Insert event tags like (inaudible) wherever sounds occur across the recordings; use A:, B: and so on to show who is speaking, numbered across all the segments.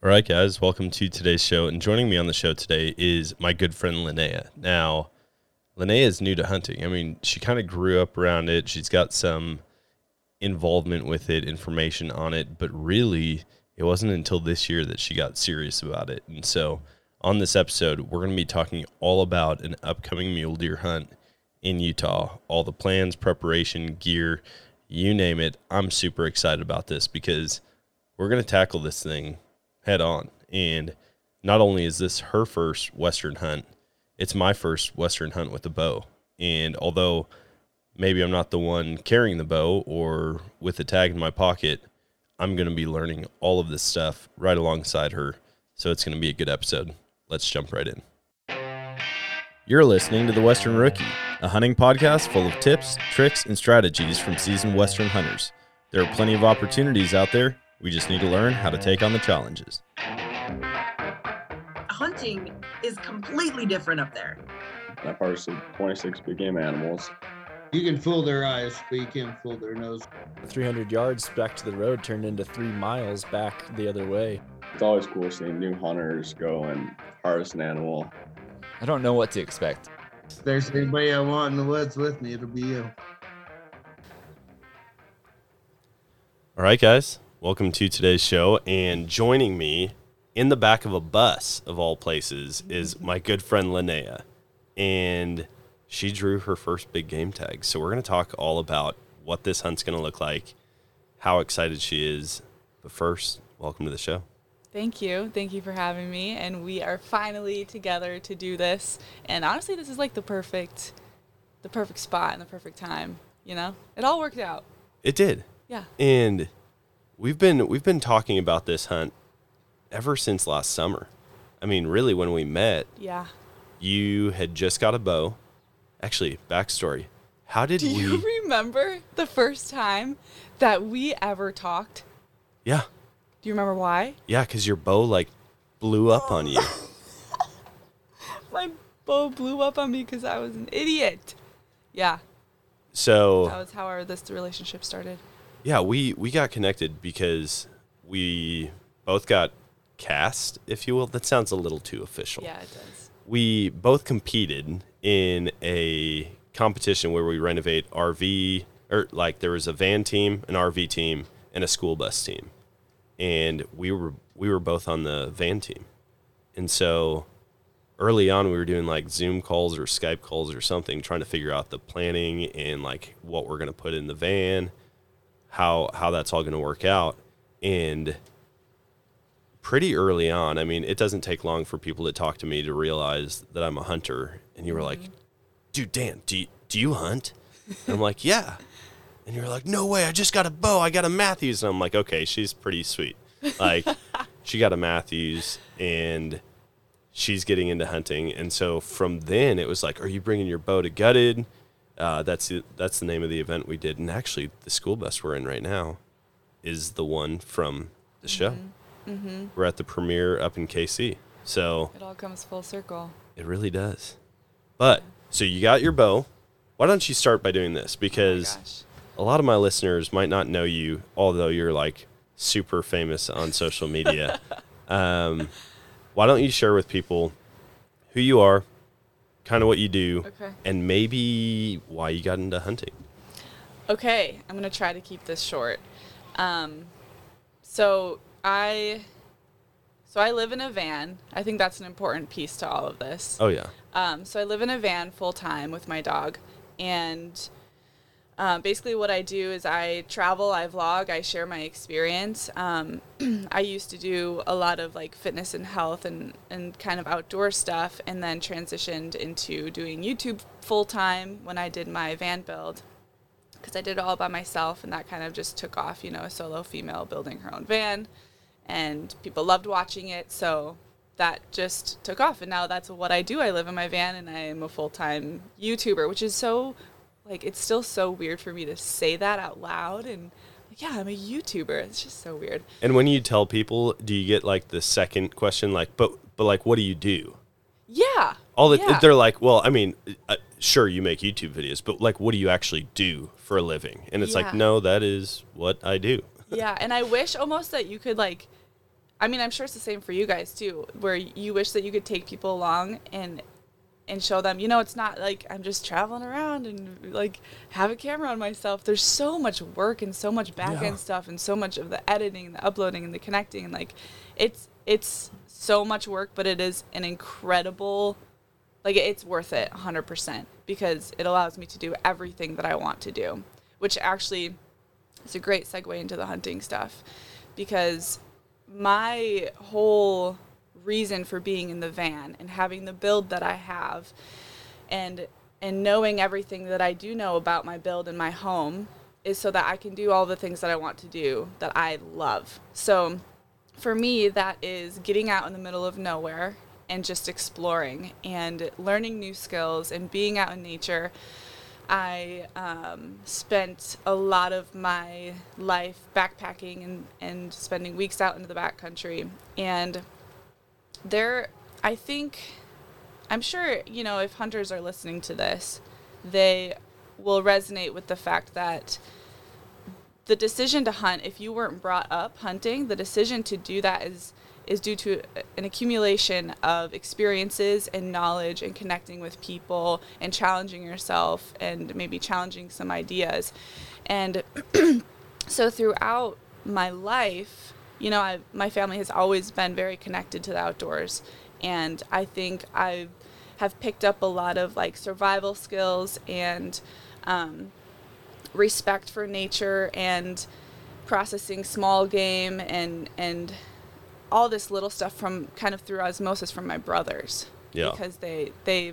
A: All right, guys, welcome to today's show. And joining me on the show today is my good friend Linnea. Now, Linnea is new to hunting. I mean, she kind of grew up around it. She's got some involvement with it, information on it, but really, it wasn't until this year that she got serious about it. And so, on this episode, we're going to be talking all about an upcoming mule deer hunt in Utah, all the plans, preparation, gear, you name it. I'm super excited about this because we're going to tackle this thing head on. And not only is this her first Western hunt, it's my first Western hunt with a bow. And although maybe I'm not the one carrying the bow or with the tag in my pocket, I'm going to be learning all of this stuff right alongside her. So it's going to be a good episode. Let's jump right in. You're listening to The Western Rookie, a hunting podcast full of tips, tricks, and strategies from seasoned Western hunters. There are plenty of opportunities out there. We just need to learn how to take on the challenges.
B: Hunting is completely different up there.
C: That part's 26 big game animals.
D: You can fool their eyes, but you can't fool their nose.
E: 300 yards back to the road turned into three miles back the other way.
C: It's always cool seeing new hunters go and harvest an animal.
F: I don't know what to expect.
D: If there's anybody I want in the woods with me, it'll be you.
A: All right, guys, welcome to today's show. And joining me in the back of a bus, of all places, is my good friend Linnea. And she drew her first big game tag. So we're going to talk all about what this hunt's going to look like, how excited she is. But first, welcome to the show.
G: Thank you. Thank you for having me. And we are finally together to do this. And honestly, this is like the perfect the perfect spot and the perfect time, you know? It all worked out.
A: It did.
G: Yeah.
A: And we've been we've been talking about this hunt ever since last summer. I mean, really when we met,
G: Yeah.
A: you had just got a bow. Actually, backstory. How did
G: Do
A: we
G: you (laughs) remember the first time that we ever talked?
A: Yeah.
G: Do you remember why?
A: Yeah, cuz your bow like blew up on you. (laughs)
G: My bow blew up on me because I was an idiot. Yeah.
A: So that
G: was how our this relationship started.
A: Yeah, we we got connected because we both got cast, if you will. That sounds a little too official.
G: Yeah, it does.
A: we both competed in a competition where we renovate RV or like there was a van team, an RV team, and a school bus team. And we were we were both on the van team. And so early on we were doing like Zoom calls or Skype calls or something trying to figure out the planning and like what we're going to put in the van, how how that's all going to work out. And pretty early on. I mean, it doesn't take long for people to talk to me to realize that I'm a hunter. And you were like, mm-hmm. dude, Dan, do you, do you hunt? And I'm like, yeah. And you're like, no way, I just got a bow. I got a Mathews. And I'm like, okay, she's pretty sweet. Like, (laughs) she got a Mathews and she's getting into hunting. And so from then, it was like, are you bringing your bow to Gutted? Uh, that's, the, that's the name of the event we did. And actually, the school bus we're in right now is the one from the show.
G: Mm-hmm.
A: We're at the premiere up in KC. So
G: It all comes full circle.
A: it really does. But so you got your bow. Why don't you start by doing this? Because
G: Oh
A: a lot of my listeners might not know you, although you're like super famous on social media. (laughs) um, why don't you share with people who you are, kind of what you do,
G: Okay.
A: and maybe why you got into hunting?
G: Okay, I'm gonna try to keep this short. Um, so I So I live in a van. I think that's an important piece to all of this.
E: Oh yeah.
G: Um, so I live in a van full time with my dog, and um, basically what I do is I travel, I vlog, I share my experience. Um, (clears throat) I used to do a lot of like fitness and health and and kind of outdoor stuff, and then transitioned into doing YouTube full time when I did my van build. Because I did it all by myself, and that kind of just took off, you know, a solo female building her own van, and people loved watching it. So that just took off and now that's what I do. I live in my van and I am a full-time YouTuber, which is so like it's still so weird for me to say that out loud and like, yeah, I'm a YouTuber. It's just so weird.
E: And when you tell people, do you get like the second question, like, but but like, what do you do?
G: Yeah.
E: All the
G: yeah.
E: they're like, well, I mean, uh, sure, you make YouTube videos, but like, what do you actually do for a living? And it's
G: Yeah.
E: like, no, that is what I do. (laughs)
G: yeah, and I wish almost that you could like I mean, I'm sure it's the same for you guys too, where you wish that you could take people along and and show them, you know, it's not like I'm just traveling around and like have a camera on myself. There's so much work and so much back end
E: Yeah.
G: stuff and so much of the editing and the uploading and the connecting and like it's it's so much work, but it is an incredible like it's worth it 100% because it allows me to do everything that I want to do, which actually is a great segue into the hunting stuff because my whole reason for being in the van and having the build that I have and and knowing everything that I do know about my build and my home is so that I can do all the things that I want to do that I love. So for me that is getting out in the middle of nowhere and just exploring and learning new skills and being out in nature I um, spent a lot of my life backpacking and, and spending weeks out into the backcountry. And there, I think, I'm sure, you know, if hunters are listening to this, they will resonate with the fact that the decision to hunt, if you weren't brought up hunting, the decision to do that is is due to an accumulation of experiences and knowledge and connecting with people and challenging yourself and maybe challenging some ideas. And (clears throat) so throughout my life, you know, I, my family has always been very connected to the outdoors. And I think I have picked up a lot of like survival skills and um, respect for nature and processing small game and, and all this little stuff from kind of through osmosis from my brothers
E: Yeah.
G: because they they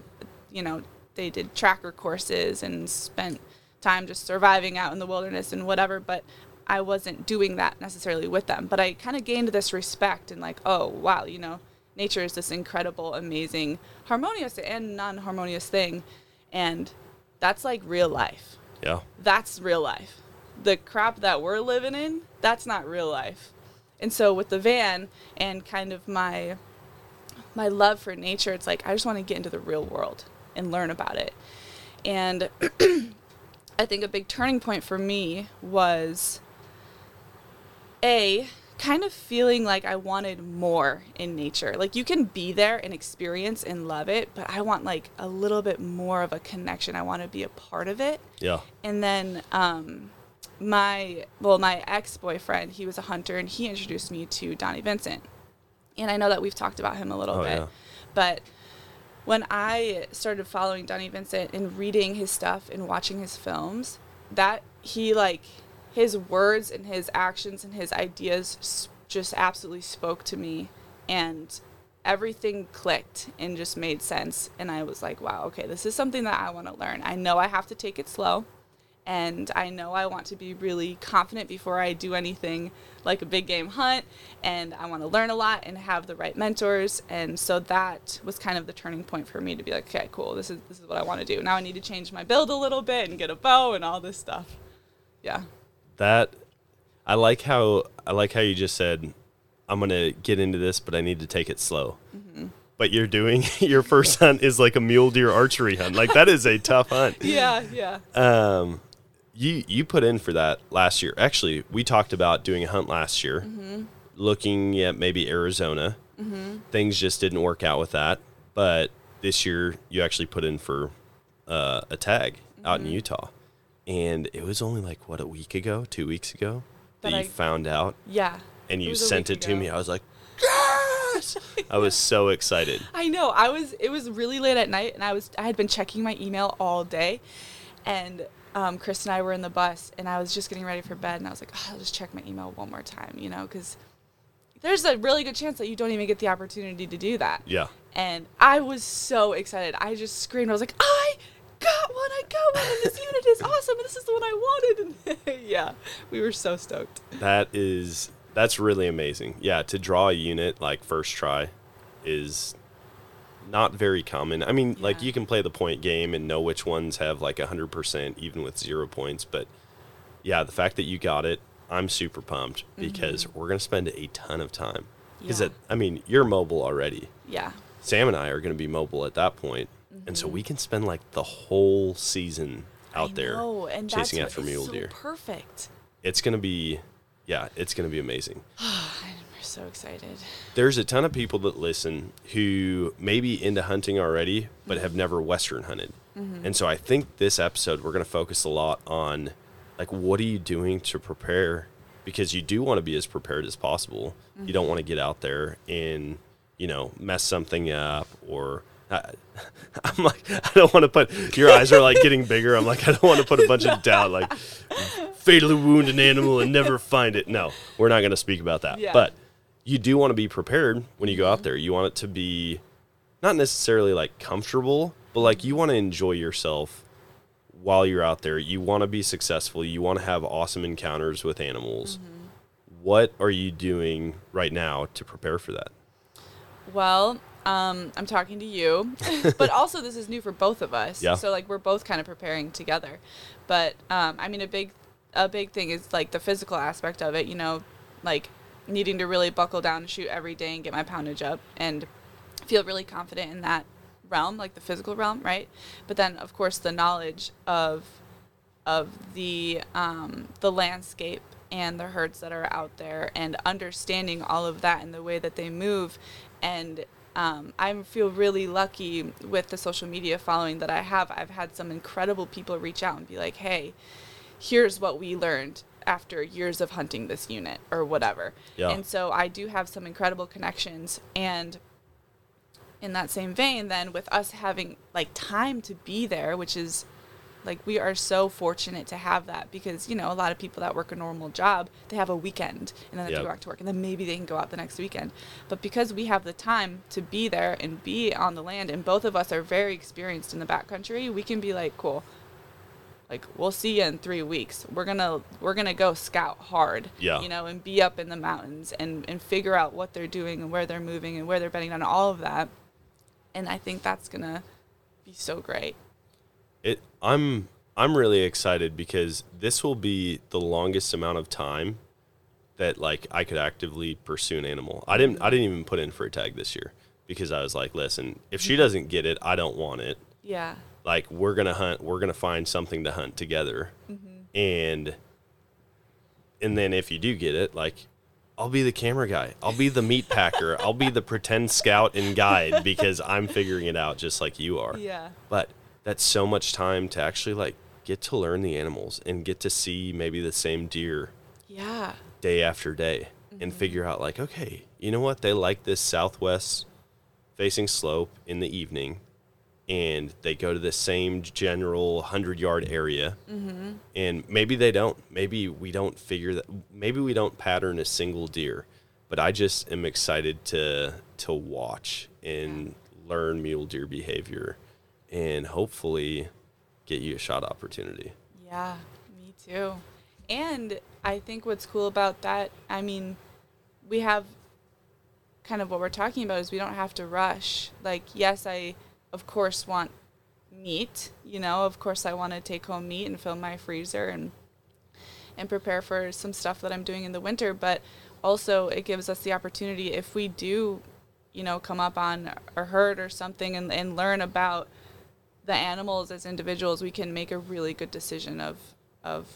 G: you know they did tracker courses and spent time just surviving out in the wilderness and whatever but I wasn't doing that necessarily with them but I kind of gained this respect and like oh wow you know nature is this incredible amazing harmonious and non-harmonious thing and that's like real life
E: Yeah.
G: that's real life. The crap that we're living in, that's not real life. And so with the van and kind of my my love for nature, it's like I just want to get into the real world and learn about it. And (clears throat) I think a big turning point for me was a kind of feeling like I wanted more in nature. Like you can be there and experience and love it, but I want like a little bit more of a connection. I want to be a part of it.
E: Yeah.
G: And then um, my well, my ex boyfriend, he was a hunter, and he introduced me to Donnie Vincent. And I know that we've talked about him a little
E: Oh,
G: bit,
E: yeah.
G: but when I started following Donnie Vincent and reading his stuff and watching his films, that he like his words and his actions and his ideas just absolutely spoke to me and everything clicked and just made sense and I was like, wow, okay, this is something that I want to learn. I know I have to take it slow and I know I want to be really confident before I do anything like a big game hunt and I want to learn a lot and have the right mentors. And so that was kind of the turning point for me to be like okay cool this is this is what I want to do. Now I need to change my build a little bit and get a bow and all this stuff. Yeah
E: That I like how I like how you just said I'm gonna get into this, but I need to take it slow.
G: Mm-hmm.
E: But you're doing (laughs) your first hunt is like a mule deer archery hunt. Like that is a (laughs) tough hunt.
G: yeah yeah
E: Um, you you put in for that last year. Actually, we talked about doing a hunt last year,
G: Mm-hmm.
E: looking at maybe Arizona. Things just didn't work out with that. But this year, you actually put in for uh, a tag out
G: Mm-hmm.
E: in Utah, and it was only like what a week ago, two weeks ago that,
G: That
E: you
G: I-
E: found out,
G: yeah
E: and you sent it to me. I was like, yes!
A: yes! (laughs) I was so excited.
G: I know. I was. It was really late at night, and I was. I had been checking my email all day, and um, Chris and I were in the bus, and I was just getting ready for bed, and I was like, oh, I'll just check my email one more time, you know, because there's a really good chance that you don't even get the opportunity to do that.
A: Yeah.
G: And I was so excited. I just screamed. I was like, I got one. I got one. And this unit is awesome. And this is the one I wanted. And (laughs) yeah, we were so stoked.
A: That is that's really amazing. Yeah, to draw a unit like first try is not very common. I mean, like you can play the point game and know which ones have like 100% even with 0 points, but yeah, the fact that you got it, I'm super pumped because we're going to spend a ton of time. Cuz
G: Mm-hmm. Yeah.
A: I mean, you're mobile already.
G: Yeah.
A: Sam and I are going to be mobile at that point. And so we can spend like the whole season out
G: Mm-hmm. I
A: there
G: know, and
A: chasing after mule
G: so
A: deer.
G: Perfect.
A: It's going to be yeah, it's going to be amazing. (sighs)
G: We're so excited.
A: there's a ton of people that listen who may be into hunting already but
G: Mm-hmm.
A: have never western hunted and so i think this episode we're going to focus a lot on like what are you doing to prepare because you do want to be as prepared as possible you don't want to get out there and you know mess something up or I, (laughs) I'm like, I don't want to put your eyes are like getting bigger. I'm like, I don't want to put a bunch of (laughs) doubt, like fatally wound an animal and never find it. No, we're not going to speak about that.
G: Yeah.
A: But you do want to be prepared when you go out there. You want it to be not necessarily like comfortable, but like you want to enjoy yourself while you're out there. You want to be successful. You want to have awesome encounters with animals. Mm-hmm. What are you doing right now to prepare for that?
G: Well, um, I'm talking to you, (laughs) but also this is new for both of us.
A: Yeah.
G: So like we're both kind of preparing together. But um, I mean, a big, a big thing is like the physical aspect of it. You know, like needing to really buckle down and shoot every day and get my poundage up and feel really confident in that realm, like the physical realm, right? But then of course the knowledge of of the um, the landscape and the herds that are out there and understanding all of that and the way that they move and um, I feel really lucky with the social media following that I have. I've had some incredible people reach out and be like, "Hey, here's what we learned after years of hunting this unit or whatever."
A: Yeah.
G: And so I do have some incredible connections and in that same vein then with us having like time to be there which is like we are so fortunate to have that because you know a lot of people that work a normal job they have a weekend and then they
A: Yep.
G: go back to work and then maybe they can go out the next weekend. But because we have the time to be there and be on the land and both of us are very experienced in the backcountry we can be like cool. Like we'll see you in three weeks. We're gonna we're gonna go scout hard
A: Yeah.
G: you know and be up in the mountains and and figure out what they're doing and where they're moving and where they're bedding down all of that. And i think that's gonna be so great
A: It I'm I'm really excited because this will be the longest amount of time that like I could actively pursue an animal. I didn't I didn't even put in for a tag this year because I was like, listen, if she doesn't get it, I don't want it.
G: yeah
A: Like we're gonna hunt, we're gonna find something to hunt together, mm-hmm. and and then if you do get it, like I'll be the camera guy, I'll be the meat packer, I'll be the pretend scout and guide because I'm figuring it out just like you are (laughs)
G: yeah
A: but that's so much time to actually like get to learn the animals and get to see maybe the same deer
G: yeah.
A: day after day and mm-hmm. figure out like okay you know what? They like this southwest facing slope in the evening and they go to the same general 100 yard area mm-hmm. and maybe they don't. Maybe we don't figure that maybe we don't pattern a single deer but i just am excited to to watch and learn mule deer behavior and hopefully get you a shot opportunity
G: Yeah, me too. And I think what's cool about that, I mean, we have kind of what we're talking about is we don't have to rush. Like, yes, I of course want meat, you know, of course I want to take home meat and fill my freezer and and prepare for some stuff that I'm doing in the winter, but also it gives us the opportunity if we do, you know, come up on a herd or something and, and learn about the animals as individuals, we can make a really good decision of of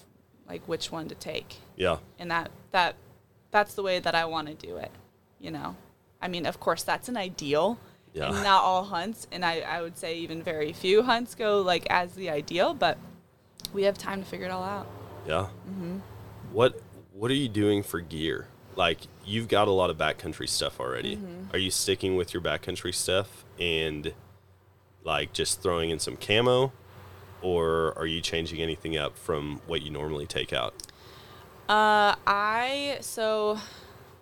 G: like which one to take.
A: yeah
G: And that that that's the way that I want to do it. You know, I mean, of course, that's an ideal.
A: Yeah.
G: And not all hunts, and I, I would say even very few hunts go like as the ideal, but we have time to figure it all out.
A: Yeah. Mhm. What What are you doing for gear? like you've got a lot of backcountry stuff already.
G: Mm-hmm.
A: Are you sticking with your backcountry stuff and like just throwing in some camo, or are you changing anything up from what you normally take out?
G: Uh, I so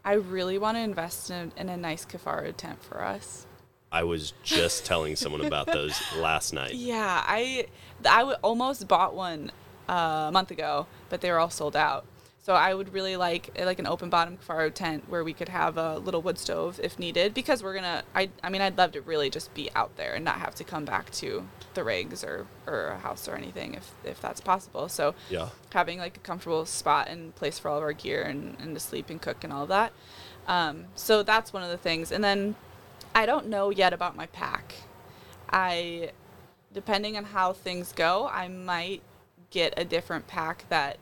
G: I really want to invest in, in a nice Kifaru tent for us.
A: I was just telling someone about (laughs) those last night.
G: Yeah, I I almost bought one uh, a month ago, but they were all sold out. So I would really like like an open bottom Kifaru tent where we could have a little wood stove if needed because we're gonna I I mean I'd love to really just be out there and not have to come back to the rigs or or a house or anything if if that's possible. So
A: Yeah.
G: having like a comfortable spot and place for all of our gear and, and to sleep and cook and all of that. Um, so that's one of the things. And then I don't know yet about my pack. I, depending on how things go, I might get a different pack that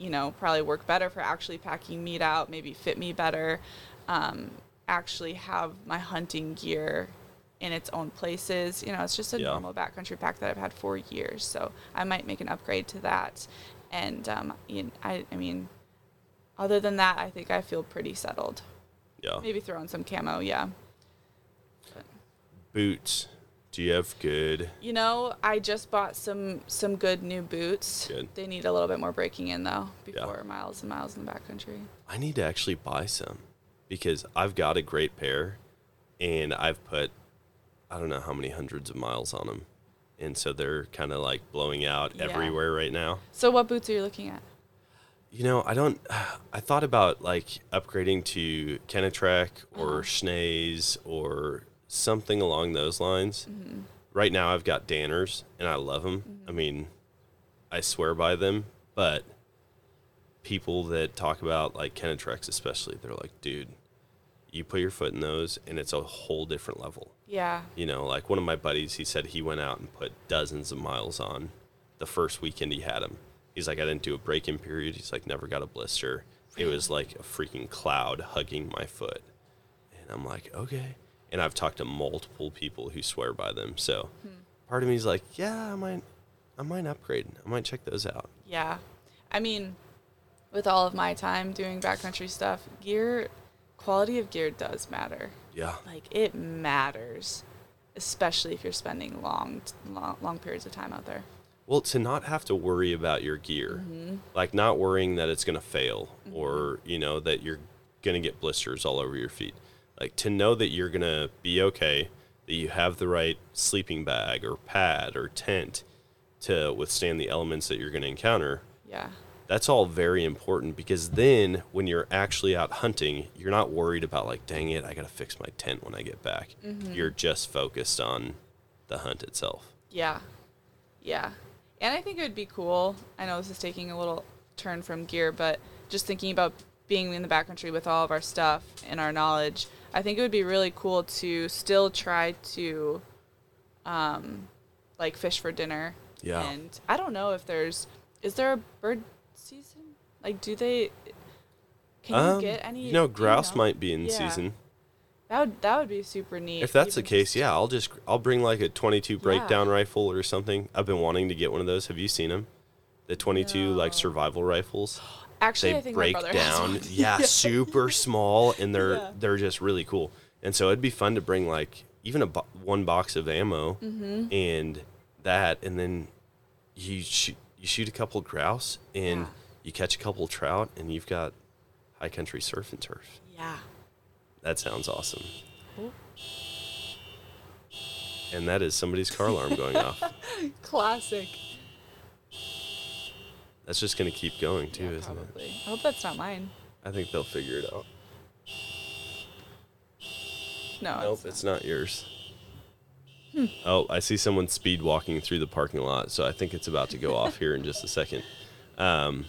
G: you know, probably work better for actually packing meat out, maybe fit me better, um, actually have my hunting gear in its own places. You know, it's just a
A: Yeah.
G: normal backcountry pack that I've had for years. So I might make an upgrade to that. And um, you kn- I, I mean, other than that, I think I feel pretty settled.
A: Yeah.
G: Maybe throw in some camo, yeah.
A: Boots. Good?
G: You know, I just bought some some good new boots.
A: Good.
G: They need a little bit more breaking in though before miles and miles in the backcountry.
A: I need to actually buy some because I've got a great pair and I've put I don't know how many hundreds of miles on them. And so they're kind of like blowing out
G: Yeah.
A: everywhere right now.
G: So what boots are you looking at?
A: You know, I don't (sighs) I thought about like upgrading to Kenetrek or uh-huh. Schnee's or something along those lines. Mm-hmm. Right now I've got Danners and I love them. Mm-hmm. I mean, I swear by them, but people that talk about like Kenetreks especially, they're like, dude, you put your foot in those and it's a whole different level.
G: Yeah.
A: You know, like one of my buddies, he said he went out and put dozens of miles on the first weekend he had them. He's like, I didn't do a break in period. He's like, never got a blister. It was like a freaking cloud hugging my foot. And I'm like, okay. And I've talked to multiple people who swear by them. So hmm. part of me is like, yeah, I might, I might upgrade. I might check those out.
G: Yeah. I mean, with all of my time doing backcountry stuff, gear quality of gear does matter.
A: Yeah.
G: Like it matters, especially if you're spending long long, long periods of time out there.
A: Well, to not have to worry about your gear, mm-hmm. like not worrying that it's going to fail mm-hmm. or, you know, that you're going to get blisters all over your feet. Like to know that you're going to be okay, that you have the right sleeping bag or pad or tent to withstand the elements that you're going to encounter.
G: Yeah.
A: That's all very important because then when you're actually out hunting, you're not worried about like, dang it, I got to fix my tent when I get back. Mm-hmm. You're just focused on the hunt itself.
G: Yeah. Yeah. And I think it would be cool. I know this is taking a little turn from gear, but just thinking about being in the backcountry with all of our stuff and our knowledge, I think it would be really cool to still try to um like fish for dinner.
A: Yeah.
G: And I don't know if there's is there a bird season? Like do they can you
A: Um,
G: get any
A: You know, grouse
G: know?
A: might be in
G: Yeah.
A: season.
G: That would that would be super neat.
A: If that's the case, yeah, I'll just I'll bring like a 22 breakdown rifle or something. I've been wanting to get one of those. Have you seen them? The 22 like survival rifles. (gasps) (gasps)
G: Actually,
A: they
G: I think
A: break down.
G: one. (laughs)
A: Yeah, super small and they're
G: Yeah.
A: they're just really cool. And so it'd be fun to bring like even a bo- one box of ammo
G: Mm-hmm.
A: and that and then you shoot you shoot a couple grouse and
G: Yeah.
A: you catch a couple trout and you've got high country surf and turf.
G: Yeah.
A: That sounds awesome.
G: Cool.
A: And that is somebody's car alarm going off. (laughs)
G: Classic.
A: That's just going to keep going too,
G: Yeah,
A: isn't it?
G: probably. I hope that's not mine.
A: I think they'll figure it out.
G: No.
A: Nope, it's not yours. Oh, I see someone speed walking through the parking lot, so I think it's about to go (laughs) off here in just a second. Um,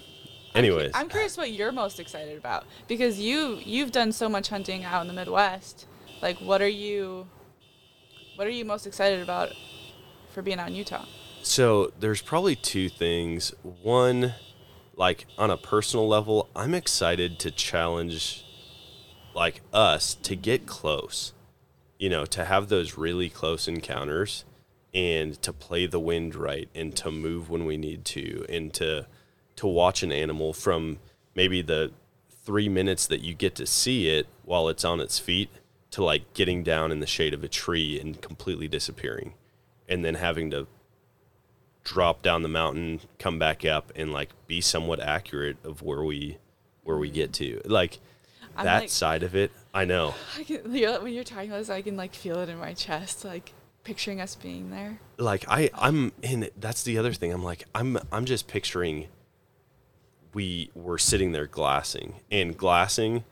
A: anyways,
G: I'm curious what you're most excited about because you you've done so much hunting out in the Midwest. Like, what are you? What are you most excited about for being out in Utah?
A: So there's probably two things. One, like on a personal level, I'm excited to challenge like us to get close. You know, to have those really close encounters and to play the wind right and to move when we need to and to to watch an animal from maybe the three minutes that you get to see it while it's on its feet to like getting down in the shade of a tree and completely disappearing and then having to drop down the mountain come back up and like be somewhat accurate of where we where we get to like
G: I'm
A: that
G: like-
A: side of it i know (laughs)
G: I can, you're- when you're talking about this, I can like feel it in my chest, like picturing us being there.
A: like I I'm in that's the other thing. I'm like I'm I'm just picturing we were sitting there glassing and glassing.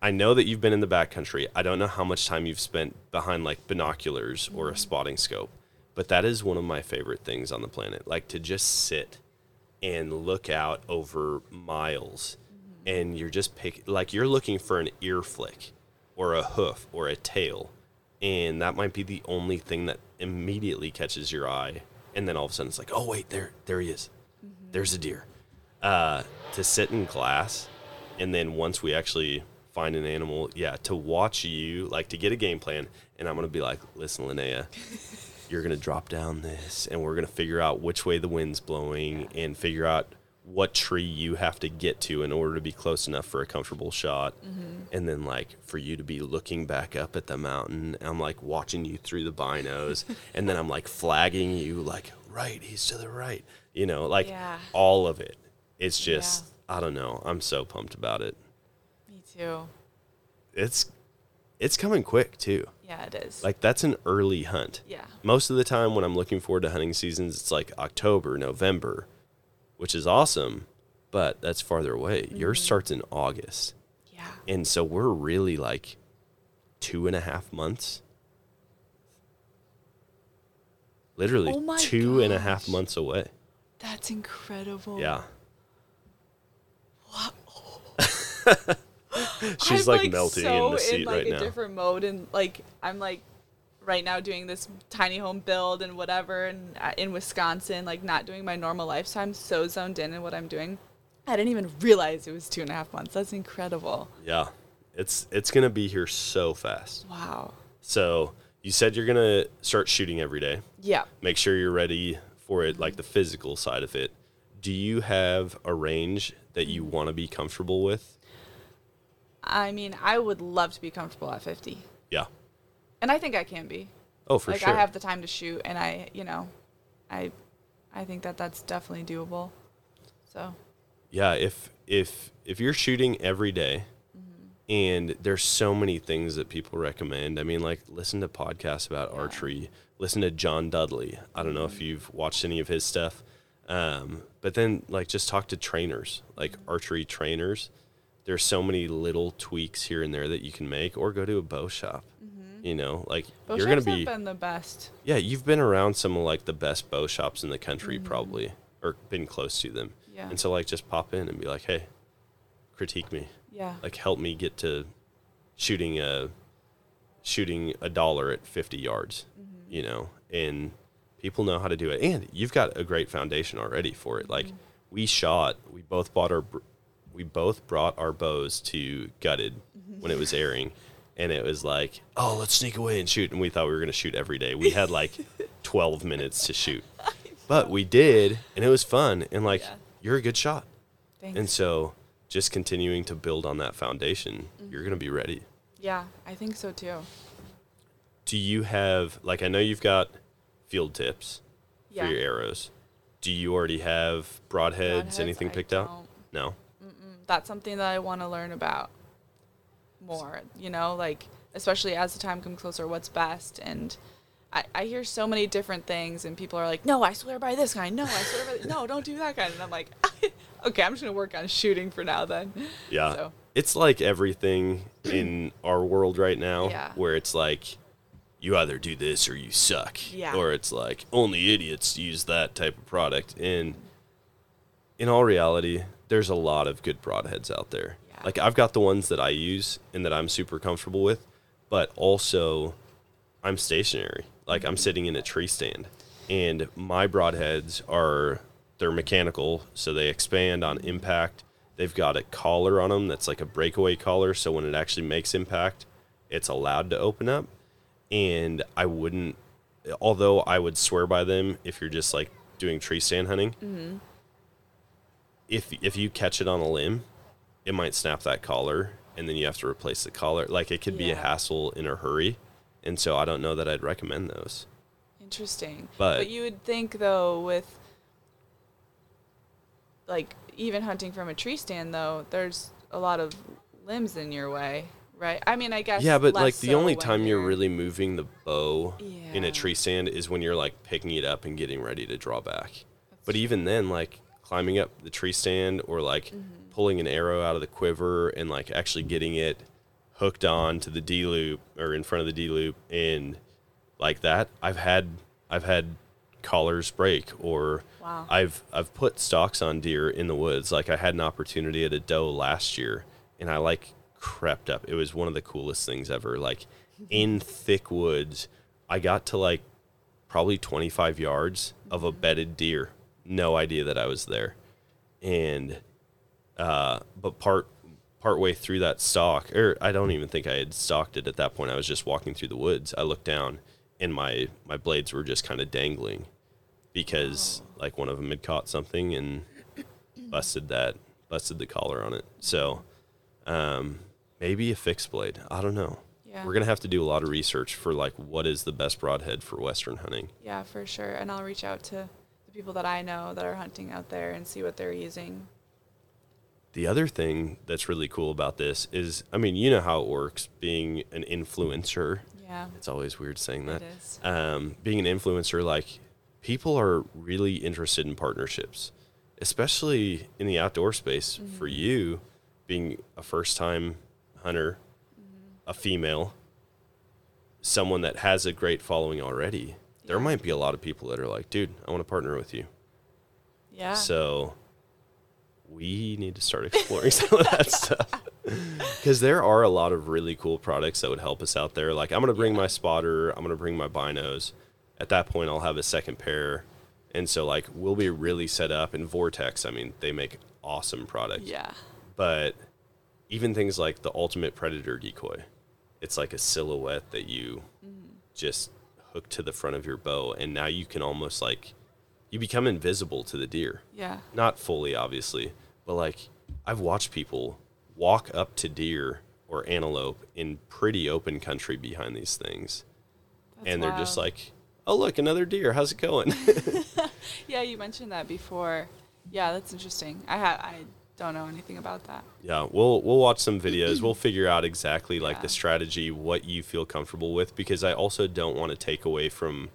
A: I know that you've been in the backcountry. I don't know how much time you've spent behind like binoculars or a mm-hmm. spotting scope, but that is one of my favorite things on the planet. Like to just sit and look out over miles and you're just pick like you're looking for an ear flick or a hoof or a tail and that might be the only thing that immediately catches your eye and then all of a sudden it's like oh wait there there he is there's a deer uh, to sit in glass and then once we actually find an animal yeah to watch you like to get a game plan and i'm gonna be like listen linnea you're gonna drop down this and we're gonna figure out which way the wind's blowing and figure out what tree you have to get to in order to be close enough for a comfortable shot. Mm-hmm. And then like for you to be looking back up at the mountain i'm like watching you through the binos (laughs) and then i'm like flagging you like right he's to the right you know like
G: Yeah.
A: all of it. It's just i don't know. I'm so pumped about it.
G: Me too.
A: it's it's coming quick too
G: Yeah, it is.
A: like that's an early hunt
G: yeah.
A: most of the time when I'm looking forward to hunting seasons, it's like October, November, which is awesome, but that's farther away. Yours mm-hmm. starts in August.
G: Yeah.
A: And so we're really like two and a half months. Literally
G: Oh
A: two and a half
G: gosh.
A: months away.
G: That's incredible.
A: Yeah. (laughs) (laughs) She's like, melting
G: so
A: in the seat
G: in, like,
A: right
G: a
A: now.
G: different mode, and like I'm like right now doing this tiny home build and whatever, and uh, in Wisconsin, like not doing my normal life. So I'm so zoned in in what I'm doing. I didn't even realize it was two and a half months. That's incredible.
A: Yeah. It's it's gonna be here so fast.
G: Wow.
A: So you said you're gonna start shooting every day.
G: Yeah.
A: make sure you're ready for it, like the physical side of it. Do you have a range that you want to be comfortable with?
G: I mean, I would love to be comfortable at 50,
A: Yeah.
G: and I think I can be.
A: Oh, for
G: like
A: sure.
G: I have the time to shoot, and I, you know, I, I think that that's definitely doable. So
A: yeah. If if if you're shooting every day, mm-hmm. and there's so many things that people recommend. I mean, like listen to podcasts about archery. Listen to John Dudley. I don't know if mm-hmm. you've watched any of his stuff, um, but then like just talk to trainers, like mm-hmm. archery trainers. There's so many little tweaks here and there that you can make, or go to a bow shop. Mm-hmm. You know, like
G: bow
A: you're gonna be
G: been the best.
A: Yeah, you've been around some of like the best bow shops in the country, mm-hmm. probably, or been close to them.
G: Yeah.
A: And so, like, just pop in and be like, "Hey, critique me.
G: Yeah.
A: Like, help me get to shooting a shooting a dollar at 50 yards." Mm-hmm. You know, and people know how to do it, and you've got a great foundation already for it. Like, we shot, we both bought our, we both brought our bows to gutted when it was mm-hmm. airing. And it was like, oh, let's sneak away and shoot. And we thought we were going to shoot every day. We had like (laughs) 12 minutes to shoot. (laughs) But we did, and it was fun. And like,
G: Yeah.
A: you're a good shot.
G: Thanks.
A: And so just continuing to build on that foundation, mm-hmm. you're going to be ready.
G: yeah, I think so too.
A: Do you have, like, I know you've got field tips
G: Yeah.
A: for your arrows. Do you already have broadheads,
G: Broadheads,
A: anything
G: I
A: picked out?
G: don't.
A: No.
G: That's something that I want to learn about more. You know, like especially as the time comes closer, what's best and. I, I hear so many different things, and people are like, "No, I swear by this kind. No, I swear by this. (laughs) no, don't do that kind." And I'm like, (laughs) "Okay, I'm just gonna work on shooting for now then."
A: Yeah.
G: So
A: It's like everything in (clears throat) our world right now
G: Yeah.
A: where it's like you either do this or you suck.
G: Yeah.
A: Or it's like only idiots use that type of product. And in all reality, there's a lot of good broadheads out there.
G: Yeah.
A: Like I've got the ones that I use and that I'm super comfortable with, but also I'm stationary. Like I'm mm-hmm. sitting in a tree stand and my broadheads are they're mechanical, so they expand on mm-hmm. impact. They've got a collar on them that's like a breakaway collar, so when it actually makes impact, it's allowed to open up. And I wouldn't, although I would swear by them if you're just like doing tree stand hunting. Mm-hmm. If if you catch it on a limb, it might snap that collar and then you have to replace the collar. Like it could be a hassle in a hurry. And so I don't know that I'd recommend those.
G: Interesting.
A: But-
G: you would think though with like even hunting from a tree stand though, there's a lot of limbs in your way, right? I mean, I guess
A: Yeah, but like the
G: so
A: only time you're really moving the bow in a tree stand is when you're like picking it up and getting ready to draw back.
G: That's
A: But even then, like climbing up the tree stand or like
G: Mm-hmm.
A: pulling an arrow out of the quiver and like actually getting it hooked on to the D loop or in front of the D loop and like that, I've had I've had collars break or
G: Wow.
A: I've I've put stalks on deer in the woods. Like I had an opportunity at a doe last year and I like crept up. It was one of the coolest things ever. Like (laughs) in thick woods, I got to like probably 25 yards of a bedded deer. No idea that I was there. And uh but part part way through that stalk or I don't even think I had stalked it at that point. I was just walking through the woods. I looked down and my my blades were just kind of dangling because like one of them had caught something and (clears throat) busted that busted the collar on it. So um maybe a fixed blade. I don't know.
G: Yeah.
A: We're gonna have to do a lot of research for like what is the best broadhead for western hunting.
G: Yeah, for sure. And I'll reach out to people that I know that are hunting out there and see what they're using.
A: The other thing that's really cool about this is, I mean, you know how it works being an influencer.
G: Yeah.
A: It's always weird saying that.
G: It is.
A: Um, being an influencer, like people are really interested in partnerships, especially in the outdoor space.
G: Mm-hmm.
A: For you, being a first time hunter,
G: Mm-hmm.
A: a female, someone that has a great following already, there might be a lot of people that are like, dude, I want to partner with you.
G: Yeah.
A: So we need to start exploring some of that (laughs) stuff. Because there are a lot of really cool products that would help us out there. Like I'm gonna bring my spotter, I'm gonna bring my binos. At that point I'll have a second pair. And so like we'll be really set up and Vortex, I mean, they make awesome products.
G: yeah.
A: But even things like the ultimate predator decoy, it's like a silhouette that you mm-hmm. just hook to the front of your bow and now you can almost like you become invisible to the deer
G: Yeah.
A: not fully obviously but like i've watched people walk up to deer or antelope in pretty open country behind these things
G: That's
A: and they're just like oh look another deer how's it going (laughs)
G: Yeah, you mentioned that before. Yeah, that's interesting. I ha- I don't know anything about that.
A: yeah we'll we'll watch some videos we'll (clears throat) figure out exactly like
G: Yeah.
A: the strategy what you feel comfortable with because i also don't want to take away from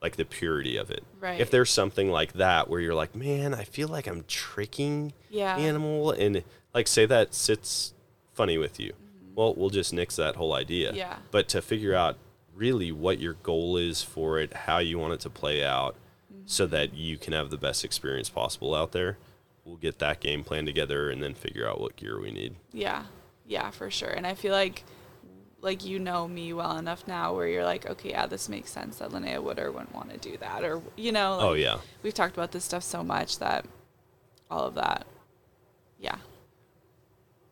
A: like the purity of it
G: Right.
A: if there's something like that where you're like man i feel like i'm tricking
G: Yeah.
A: animal and like say that sits funny with you well we'll just nix that whole idea
G: Mm-hmm. Yeah.
A: but to figure out really what your goal is for it how you want it to play out
G: Mm-hmm.
A: so that you can have the best experience possible out there we'll get that game plan together and then figure out what gear we need
G: Yeah. Yeah, for sure. And I feel like like you know me well enough now where you're like, okay, yeah, this makes sense that Linnea would or wouldn't want to do that or you know, like,
A: oh yeah
G: we've talked about this stuff so much that all of that. Yeah.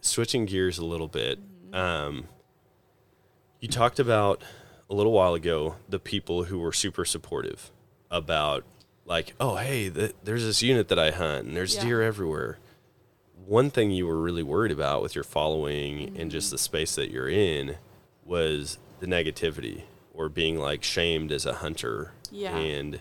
A: switching gears a little bit um, you talked about a little while ago the people who were super supportive about like oh hey th- there's this unit that i hunt and there's
G: Yeah.
A: deer everywhere one thing you were really worried about with your following and just mm-hmm. the space that you're in was the negativity or being like shamed as a hunter
G: Yeah.
A: and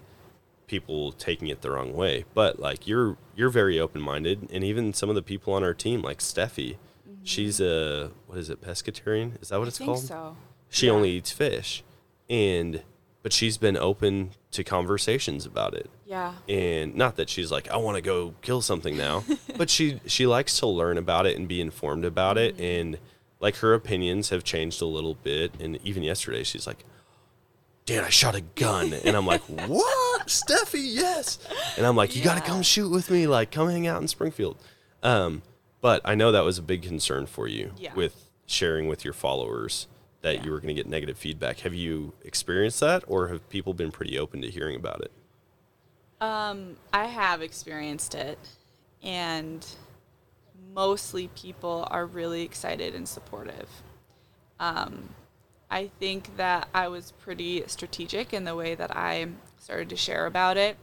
A: people taking it the wrong way but like you're you're very open-minded and even some of the people on our team like steffi mm-hmm. she's a what is it pescatarian is that what
G: I
A: it's
G: think
A: called
G: so.
A: she
G: Yeah.
A: only eats fish and but she's been open to conversations about it
G: Yeah.
A: and not that she's like i want to go kill something now (laughs) but she she likes to learn about it and be informed about it.
G: Mm-hmm.
A: and like her opinions have changed a little bit. And even yesterday she's like dad i shot a gun. And i'm like (laughs) what? Steffi yes. And i'm like you gotta come shoot with me. Like come hang out in springfield. Um but i know that was a big concern for you
G: Yeah.
A: with sharing with your followers that
G: Yeah.
A: you were going to get negative feedback. Have you experienced that or have people been pretty open to hearing about it
G: Um, I have experienced it, and mostly people are really excited and supportive. Um, I think that I was pretty strategic in the way that I started to share about it.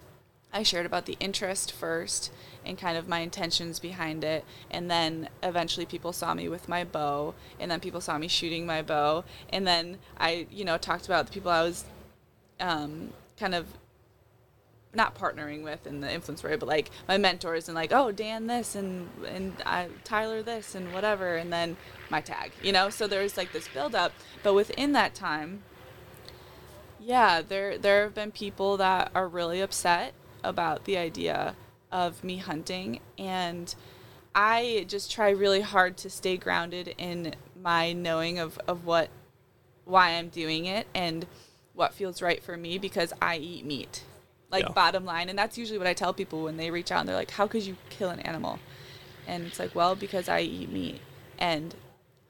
G: I shared about the interest first and kind of my intentions behind it. And then eventually people saw me with my bow. And then people saw me shooting my bow. And then I, you know, talked about the people I was um, kind of not partnering with in the influence way, but like my mentors and like, oh, Dan this and and I, Tyler this and whatever, and then my tag, you know. So there's like this build up, but within that time, yeah, there there have been people that are really upset about the idea of me hunting, and I just try really hard to stay grounded in my knowing of of what why I'm doing it and what feels right for me because I eat meat like
A: Yeah.
G: bottom line. And that's usually what i tell people when they reach out and they're like how could you kill an animal? And it's like well because i eat meat. And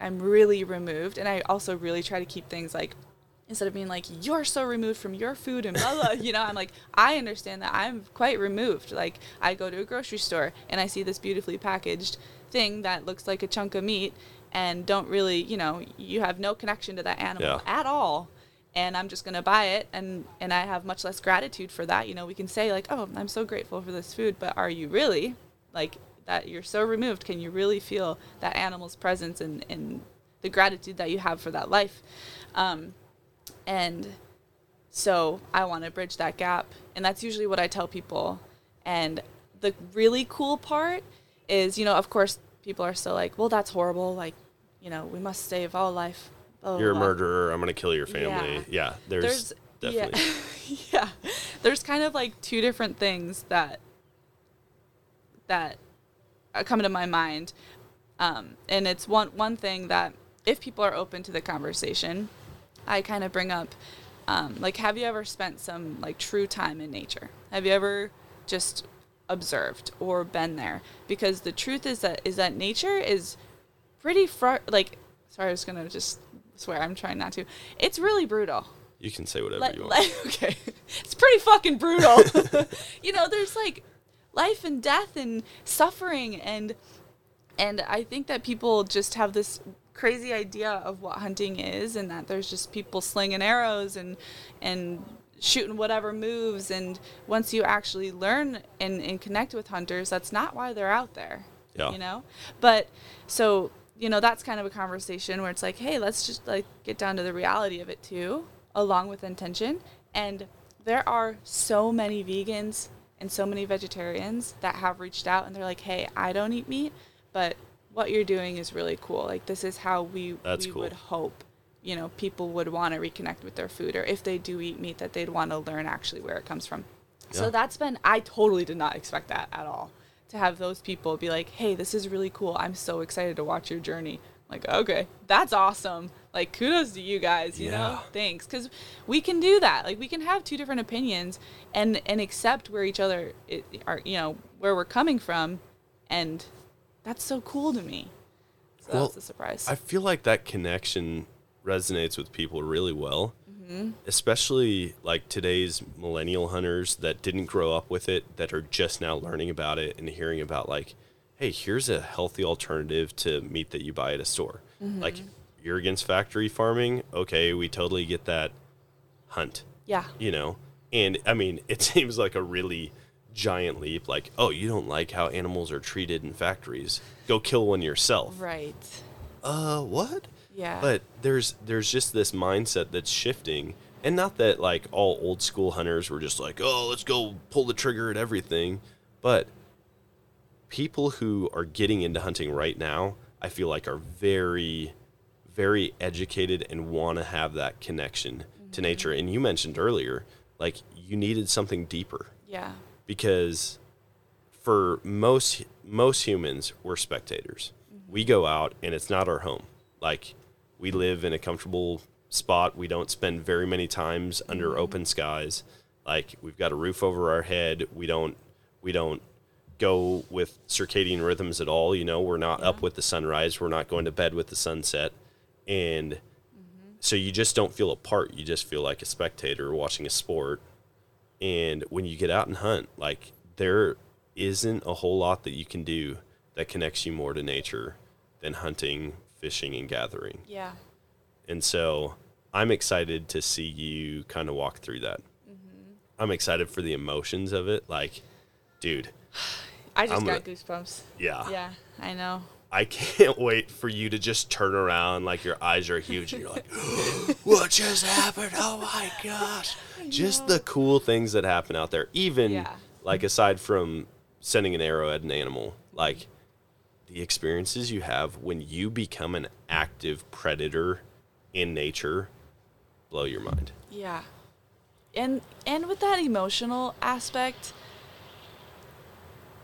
G: i'm really removed. And i also really try to keep things like instead of being like you're so removed from your food and blah blah (laughs) you know i'm like i understand that. I'm quite removed. Like i go to a grocery store and i see this beautifully packaged thing that looks like a chunk of meat and don't really you know you have no connection to that animal
A: Yeah.
G: at all and I'm just gonna buy it and and I have much less gratitude for that. You know, we can say like, oh, I'm so grateful for this food, but are you really like that? You're so removed. Can you really feel that animal's presence and and the gratitude that you have for that life? Um, and so I want to bridge that gap, and that's usually what I tell people. And the really cool part is, you know, of course, people are still like, well, that's horrible. Like, you know, we must save all life. Blah,
A: You're a murderer. I'm gonna kill your family.
G: Yeah.
A: Yeah, there's, definitely.
G: yeah, (laughs) yeah. There's kind of like two different things that that uh, come to my mind, um, and it's one one thing that if people are open to the conversation, I kind of bring up, um, like, have you ever spent some like true time in nature? Have you ever just observed or been there? Because the truth is that is that nature is pretty fr- like. Sorry, I was gonna just swear. I'm trying not to. It's really brutal.
A: You can say whatever
G: Like,
A: you want.
G: like- (laughs) okay, it's pretty fucking brutal. (laughs) you know, there's like life and death and suffering and and I think that people just have this crazy idea of what hunting is and that there's just people slinging arrows and and shooting whatever moves and once you actually learn and, and connect with hunters that's not why they're out there
A: Yeah.
G: you know but so you know that's kind of a conversation where it's like hey let's just like get down to the reality of it too along with intention and there are so many vegans and so many vegetarians that have reached out and they're like hey i don't eat meat but what you're doing is really cool like this is how we,
A: That's
G: we
A: cool.
G: would hope you know people would want to reconnect with their food or if they do eat meat that they'd want to learn actually where it comes from
A: Yeah.
G: so that's been i totally did not expect that at all to have those people be like hey this is really cool. I'm so excited to watch your journey. Like okay that's awesome. Like kudos to you guys you
A: Yeah.
G: know thanks. Because we can do that. Like we can have two different opinions and and accept where each other are you know where we're coming from and that's so cool to me. So
A: Well,
G: that's a surprise.
A: I feel like that connection resonates with people really well, especially like today's millennial hunters that didn't grow up with it, that are just now learning about it and hearing about like, hey, here's a healthy alternative to meat that you buy at a store. Like you're against factory farming, okay, we totally get that. Hunt,
G: yeah
A: you know, and I mean, (laughs) it seems like a really giant leap. Like, oh, you don't like how animals are treated in factories? Go kill one yourself
G: right
A: uh what
G: yeah.
A: But there's there's just this mindset that's shifting and not that like all old school hunters were just like oh let's go pull the trigger at everything but people who are getting into hunting right now i feel like are very very educated and want to have that connection to mm-hmm. nature. And you mentioned earlier like you needed something deeper.
G: Yeah.
A: Because for most most humans we're spectators. Mm-hmm. We go out and it's not our home. Like we live in a comfortable spot. We don't spend very many times under mm-hmm. open skies. Like we've got a roof over our head. We don't we don't go with circadian rhythms at all. You know we're not up with the sunrise. We're not going to bed with the sunset. And mm-hmm. so you just don't feel apart. you just feel like a spectator watching a sport. And when you get out and hunt, like there isn't a whole lot that you can do that connects you more to nature than hunting, fishing, and gathering.
G: yeah
A: And so I'm excited to see you kind of walk through that. Mm-hmm. I'm excited for the emotions of it. Like, dude,
G: I just
A: I'm
G: got
A: gonna-
G: goosebumps.
A: yeah.
G: Yeah, I know.
A: I can't (laughs) wait for you to just turn around like your eyes are huge and you're like, (gasps) what just happened? Oh my gosh. Just the cool things that happen out there. Even
G: Yeah.
A: like aside from sending an arrow at an animal, like the experiences you have when you become an active predator in nature blow your mind.
G: Yeah. And and with that emotional aspect,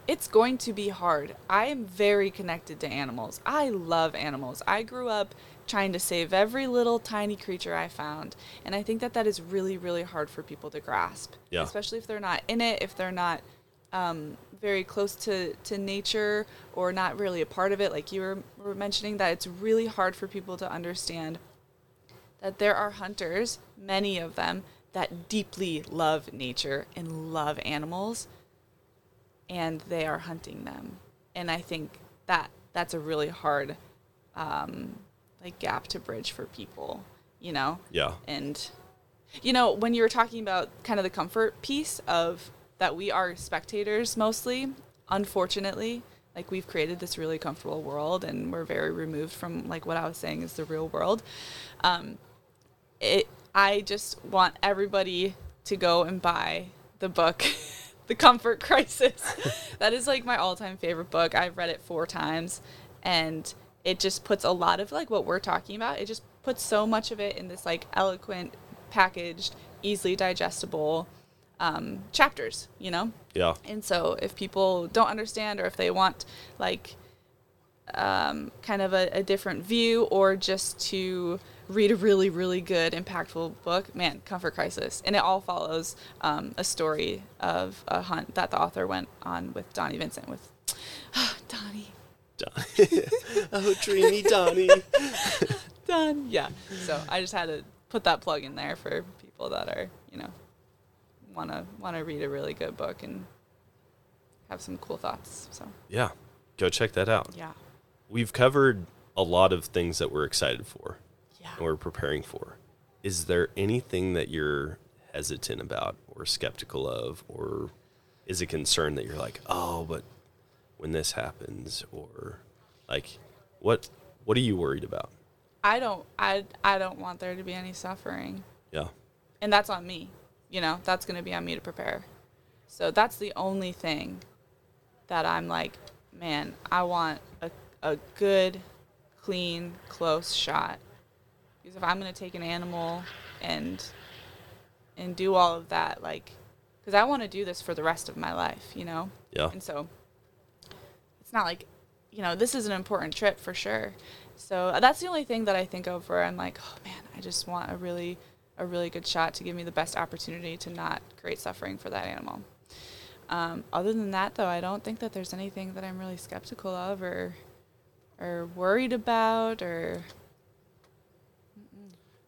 G: it's going to be hard. I am very connected to animals. I love animals. I grew up trying to save every little tiny creature I found, and I think that that is really really hard for people to grasp.
A: Yeah.
G: Especially if they're not in it, if they're not um, very close to, to nature or not really a part of it, like you were, were mentioning, that it's really hard for people to understand that there are hunters, many of them, that deeply love nature and love animals, and they are hunting them. And I think that that's a really hard um, like gap to bridge for people, you know.
A: Yeah.
G: And you know, when you were talking about kind of the comfort piece of that we are spectators mostly, unfortunately, like we've created this really comfortable world and we're very removed from like what I was saying is the real world. Um, it I just want everybody to go and buy the book (laughs) The Comfort Crisis. (laughs) that is like my all-time favorite book. I've read it 4 times and it just puts a lot of like what we're talking about. It just puts so much of it in this like eloquent, packaged, easily digestible um, chapters, you know?
A: Yeah.
G: And so if people don't understand or if they want like um, kind of a, a different view or just to read a really, really good, impactful book, man, Comfort Crisis. And it all follows um, a story of a hunt that the author went on with Donnie Vincent with (sighs) Donnie. (laughs)
A: oh, dreamy Donnie. (laughs)
G: Done. Yeah. So I just had to put that plug in there for people that are, you know, wanna wanna read a really good book and have some cool thoughts. So
A: yeah. Go check that out.
G: yeah.
A: We've covered a lot of things that we're excited for
G: Yeah.
A: and we're preparing for. Is there anything that you're hesitant about or skeptical of or is a concern that you're like, "Oh, but when this happens or like what what are you worried about?"
G: I don't I I don't want there to be any suffering.
A: Yeah.
G: And that's on me. You know, that's going to be on me to prepare. So that's the only thing that I'm like, man, I want a a good, clean, close shot. Because if I'm going to take an animal and and do all of that like cuz I want to do this for the rest of my life, you know?
A: Yeah.
G: And so it's not like, you know, this is an important trip for sure. So uh, that's the only thing that I think of where I'm like, oh man, I just want a really, a really good shot to give me the best opportunity to not create suffering for that animal. Um, other than that, though, I don't think that there's anything that I'm really skeptical of or, or worried about or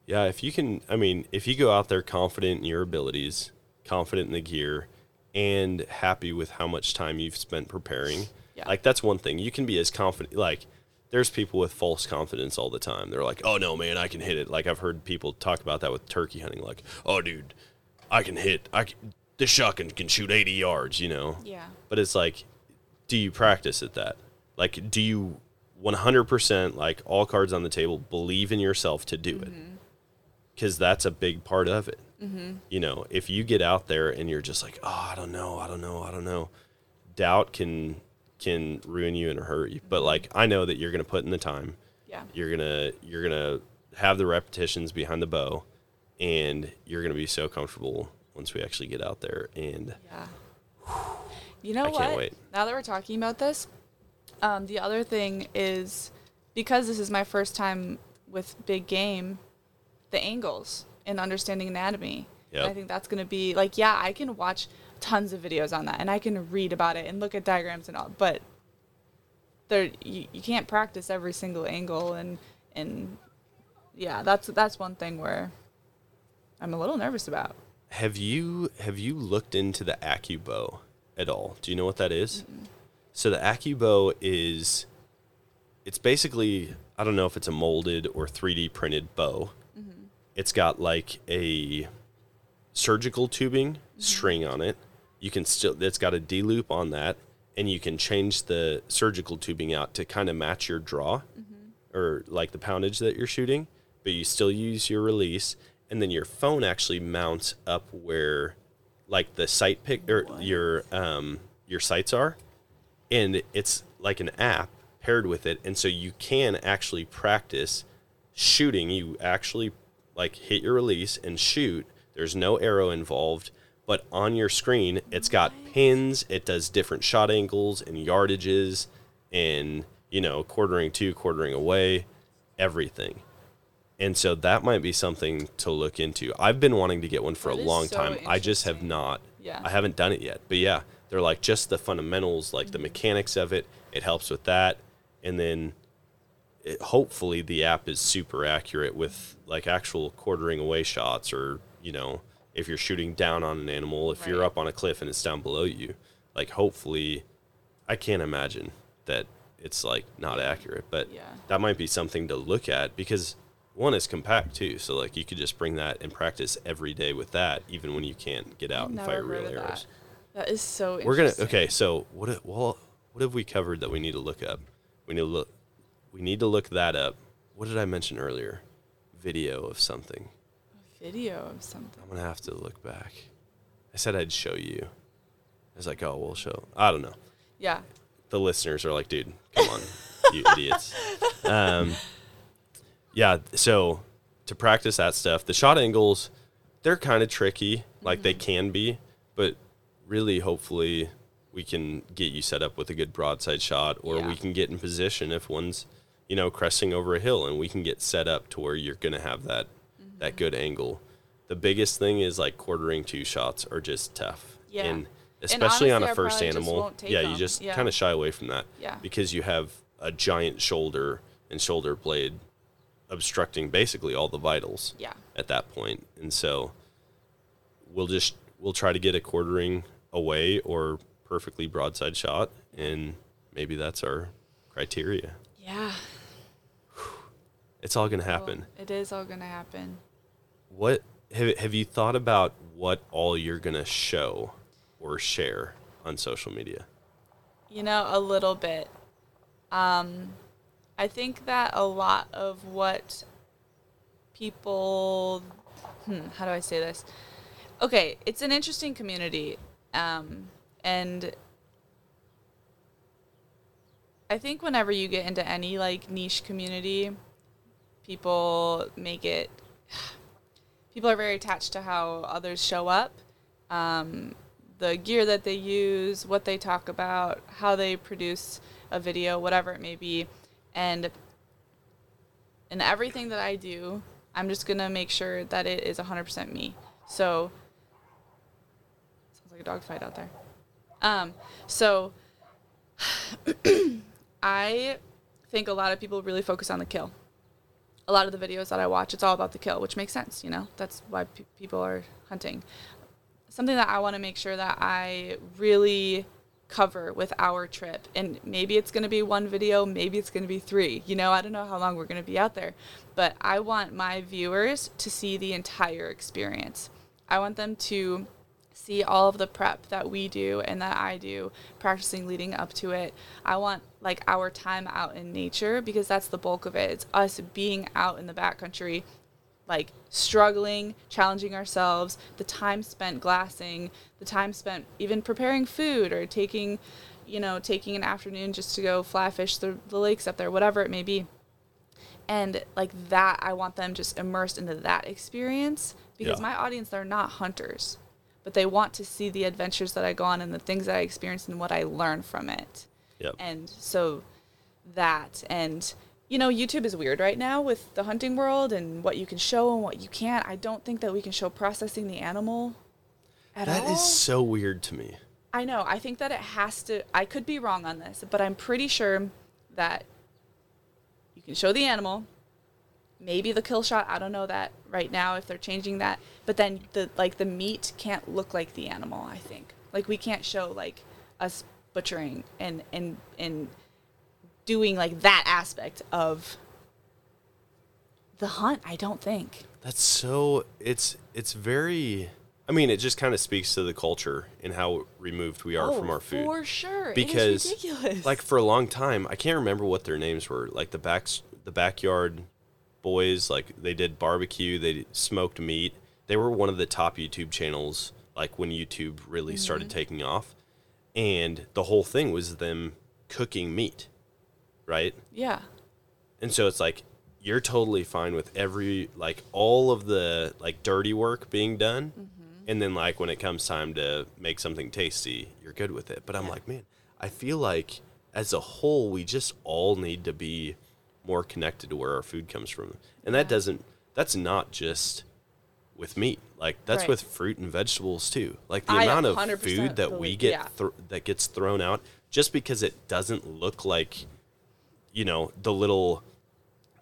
A: Yeah, if you can, I mean, if you go out there confident in your abilities, confident in the gear, and happy with how much time you've spent preparing,
G: Yeah.
A: like that's one thing. You can be as confident, like, there's people with false confidence all the time. They're like, oh no, man, I can hit it. Like, I've heard people talk about that with turkey hunting, like, oh, dude, I can hit, I can, this shotgun can shoot 80 yards, you know?
G: yeah,
A: But it's like, do you practice at that? Like, do you 100%, like all cards on the table, believe in yourself to do it? Because that's a big part of it. Mm-hmm. You know, if you get out there and you're just like, oh, I don't know, I don't know, I don't know, doubt can can ruin you and hurt you. But like, I know that you're gonna put in the time.
G: yeah,
A: You're gonna you're gonna have the repetitions behind the bow, and you're gonna be so comfortable once we actually get out there. And
G: yeah. You know
A: I
G: what?
A: can't wait.
G: Now that we're talking about this, um, the other thing is because this is my first time with big game, the angles and understanding anatomy. And
A: Yep.
G: I think that's going to be like, yeah, I can watch tons of videos on that and I can read about it and look at diagrams and all, but there you, you can't practice every single angle and and yeah, that's that's one thing where I'm a little nervous about.
A: Have you have you looked into the AccuBow at all? Do you know what that is? So the AccuBow is it's basically I don't know if it's a molded or 3D printed bow. It's got like a surgical tubing
G: Mm-hmm.
A: string on it. You can still it's got a D loop on that, and you can change the surgical tubing out to kind of match your draw
G: Mm-hmm.
A: or like the poundage that you're shooting, but you still use your release, and then your phone actually mounts up where like the sight pick or your um your sights are, and it's like an app paired with it, and so you can actually practice shooting. You actually like hit your release and shoot. There's no arrow involved, but on your screen, it's got pins. It does different shot angles and yardages, and you know, quartering to, quartering away, everything. And so that might be something to look into. I've been wanting to get one for
G: That
A: a long
G: so
A: time. I just have not.
G: Yeah.
A: I haven't done it yet. But yeah, they're like just the fundamentals, like
G: Mm-hmm.
A: the mechanics of it. It helps with that. And then it, hopefully the app is super accurate with like actual quartering away shots or, you know, if you're shooting down on an animal, if you're up on a cliff and it's down below you, like hopefully I can't imagine that it's like not accurate, but
G: Yeah.
A: that might be something to look at because one is compact too. So like you could just bring that and practice every day with that, even when you can't get out
G: I've
A: and fire real arrows.
G: That. that is so
A: We're gonna okay. So what? Well, what have we covered that we need to look up? We need to look. We need to look that up. What did I mention earlier? Video of something.
G: Video of something.
A: I'm gonna have to look back. I said I'd show you. I was like, oh, we'll show. I don't know.
G: Yeah.
A: The listeners are like, dude, come on, you (laughs) idiots. Um, yeah. So to practice that stuff, the shot angles, they're kind of tricky. Like they can be, but really, hopefully, we can get you set up with a good broadside shot, or
G: Yeah.
A: we can get in position if one's, you know, cresting over a hill, and we can get set up to where you're gonna have that that good angle. The biggest thing is like quartering two shots are just tough.
G: Yeah.
A: And especially on
G: honestly,
A: a
G: I
A: first animal, yeah, you just
G: Yeah.
A: kind of shy away from that.
G: Yeah.
A: Because you have a giant shoulder and shoulder blade obstructing basically all the vitals
G: Yeah.
A: at that point. And so we'll just we'll try to get a quartering away or perfectly broadside shot and maybe that's our criteria.
G: Yeah.
A: It's all going to happen.
G: it is all gonna happen.
A: What have, have you thought about what all you're going to show or share on social media?
G: You know, a little bit. Um, I think that a lot of what people, hmm, how do I say this? Okay, it's an interesting community, um, and I think whenever you get into any like niche community, people make it. (sighs) People are very attached to how others show up. Um, the gear that they use, what they talk about, how they produce a video, whatever it may be. And in everything that I do, I'm just going to make sure that it is 100% me. So, sounds like a dog fight out there. Um, so, (sighs) (clears throat) I think a lot of people really focus on the kill. A lot of the videos that I watch, it's all about the kill, which makes sense, you know? That's why pe- people are hunting something that I want to make sure that I really cover with our trip. And maybe it's going to be one video, maybe it's going to be three. You know, I don't know how long we're going to be out there, but I want my viewers to see the entire experience. I want them to see all of the prep that we do and that I do practicing leading up to it. I want like our time out in nature because that's the bulk of it. It's us being out in the backcountry like struggling, challenging ourselves, the time spent glassing, the time spent even preparing food or taking, you know, taking an afternoon just to go fly fish the, the lakes up there, whatever it may be. And like that, I want them just immersed into that experience because
A: Yeah.
G: my audience, they're not hunters, but they want to see the adventures that I go on and the things that I experience and what I learn from it.
A: Yep.
G: And so that and you know, YouTube is weird right now with the hunting world and what you can show and what you can't. I don't think that we can show processing the animal at
A: That
G: all.
A: is so weird to me.
G: I know. I think that it has to. I could be wrong on this, but I'm pretty sure that you can show the animal. Maybe the kill shot. I don't know that right now if they're changing that. But then the like the meat can't look like the animal. I think like we can't show like us butchering and and and doing like that aspect of the hunt. I don't think.
A: That's so it's it's very I mean, it just kind of speaks to the culture and how removed we are
G: oh,
A: from our food.
G: For sure.
A: Because,
G: ridiculous.
A: Like for a long time, I can't remember what their names were. Like the backs, the backyard boys. Like they did barbecue, they smoked meat. They were one of the top YouTube channels. Like when YouTube really started mm-hmm. taking off, and the whole thing was them cooking meat, right?
G: yeah.
A: And so it's like you're totally fine with every like all of the like dirty work being done. Mm-hmm. And then like when it comes time to make something tasty, you're good with it. But I'm like, man, I feel like as a whole we just all need to be more connected to where our food comes from. And that doesn't that's not just with meat. Like that's
G: Right.
A: with fruit and vegetables too. Like the
G: I
A: amount of food that we get
G: yeah.
A: thr that gets thrown out just because it doesn't look like you know the little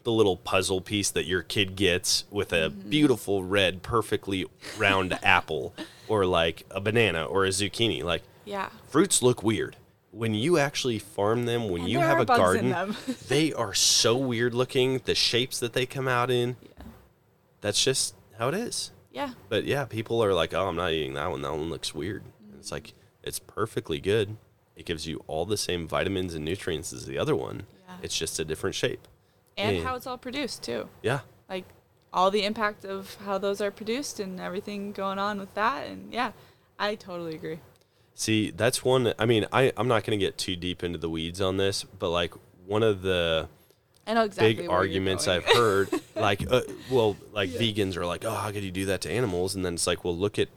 A: the little puzzle piece that your kid gets with a
G: Mm-hmm.
A: beautiful red perfectly round (laughs) apple or like a banana or a zucchini like
G: Yeah.
A: fruits look weird when you actually farm them when
G: And
A: you have a garden (laughs) they are so weird looking the shapes that they come out in
G: Yeah.
A: that's just how it is
G: Yeah.
A: but yeah people are like oh i'm not eating that one that one looks weird and it's like it's perfectly good it gives you all the same vitamins and nutrients as the other one
G: Yeah.
A: it's just a different shape
G: And
A: Yeah.
G: how it's all produced too.
A: yeah
G: Like all the impact of how those are produced and everything going on with that. And yeah, I totally agree.
A: See, that's one. I mean, I I'm not going to get too deep into the weeds on this, but like one of the
G: I know exactly
A: big arguments. I've heard, (laughs) like, uh, well, like vegans are like, oh, how could you do that to animals? And then it's like, well, look at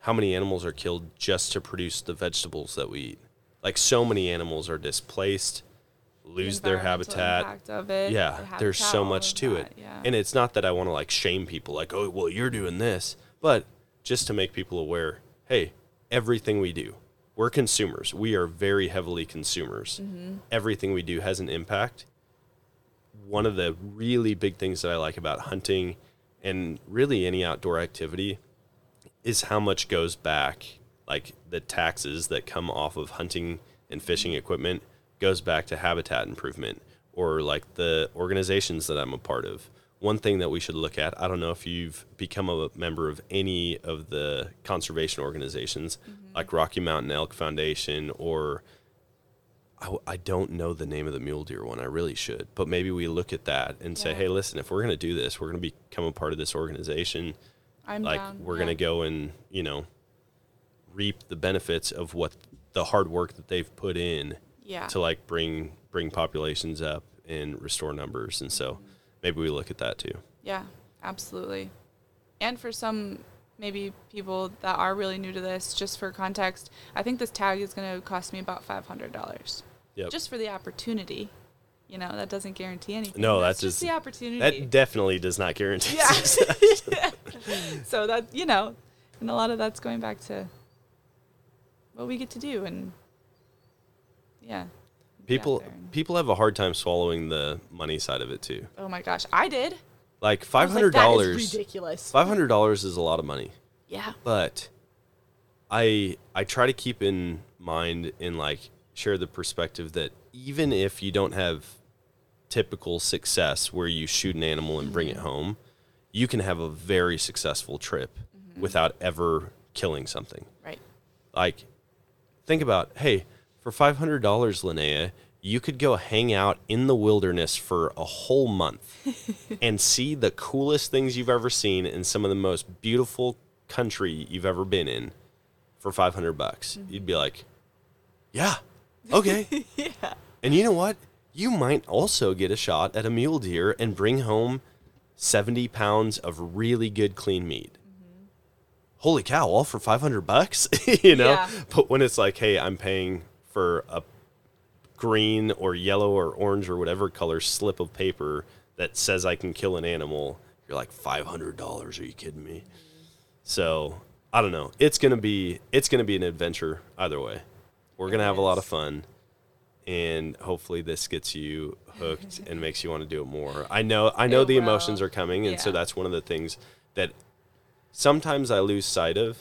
A: how many animals are killed just to produce the vegetables that we eat. Like, so many animals are displaced,
G: The
A: lose their habitat.
G: Of it,
A: Yeah,
G: the
A: there's so much to
G: that,
A: it.
G: Yeah.
A: And it's not that I want to like shame people, like, oh, well, you're doing this, but just to make people aware, hey, everything we do, we're consumers. We are very heavily consumers.
G: Mm-hmm.
A: Everything we do has an impact. One of the really big things that I like about hunting and really any outdoor activity is how much goes back, like the taxes that come off of hunting and fishing equipment goes back to habitat improvement or like the organizations that I'm a part of. One thing that we should look at, I don't know if you've become a member of any of the conservation organizations mm-hmm. like Rocky Mountain Elk Foundation or I, I don't know the name of the mule deer one. I really should. But maybe we look at that and say, hey, listen, if we're going to do this, we're going to become a part of this organization
G: I'm
A: like
G: down.
A: we're
G: yeah.
A: gonna go and you know reap the benefits of what the hard work that they've put in
G: Yeah.
A: to like bring bring populations up and restore numbers and so mm-hmm. maybe we look at that too
G: Yeah, absolutely. And for some maybe people that are really new to this, just for context, I think this tag is going to cost me about five hundred dollars.
A: Yep.
G: Just for the opportunity. You know, that doesn't guarantee anything.
A: No,
G: that's
A: that's
G: just
A: just-
G: the opportunity.
A: that definitely does not guarantee
G: yeah.
A: success. (laughs) (laughs)
G: so that you know, and a lot of that's going back to what we get to do, and yeah.
A: people
G: and-
A: people have a hard time swallowing the money side of it too
G: oh my gosh, I did.
A: like five
G: like,
A: hundred
G: "That is
A: dollars
G: ridiculous.
A: five hundred dollars is a lot of money
G: Yeah.
A: but I I try to keep in mind in like share the perspective that even if you don't have typical success where you shoot an animal and bring it mm-hmm. home, you can have a very successful trip mm-hmm. without ever killing something.
G: Right.
A: Like think about, hey, for five hundred dollars, Linnea, you could go hang out in the wilderness for a whole month (laughs) and see the coolest things you've ever seen in some of the most beautiful country you've ever been in for 500 bucks. Mm-hmm. You'd be like, yeah, okay. (laughs)
G: Yeah.
A: and you know what? You might also get a shot at a mule deer and bring home 70 pounds of really good clean meat. Mm-hmm. Holy cow, all for 500 bucks, (laughs) you know?
G: Yeah.
A: But when it's like, hey, I'm paying for a green or yellow or orange or whatever color slip of paper that says I can kill an animal, you're like $500. Are you kidding me? Mm-hmm. So, I don't know. It's to be it's going to be an adventure either way. We're going to have a lot of fun and hopefully this gets you hooked and (laughs) makes you want to do it more. I know I know
G: It
A: the emotions are coming and so that's one of the things that sometimes I lose sight of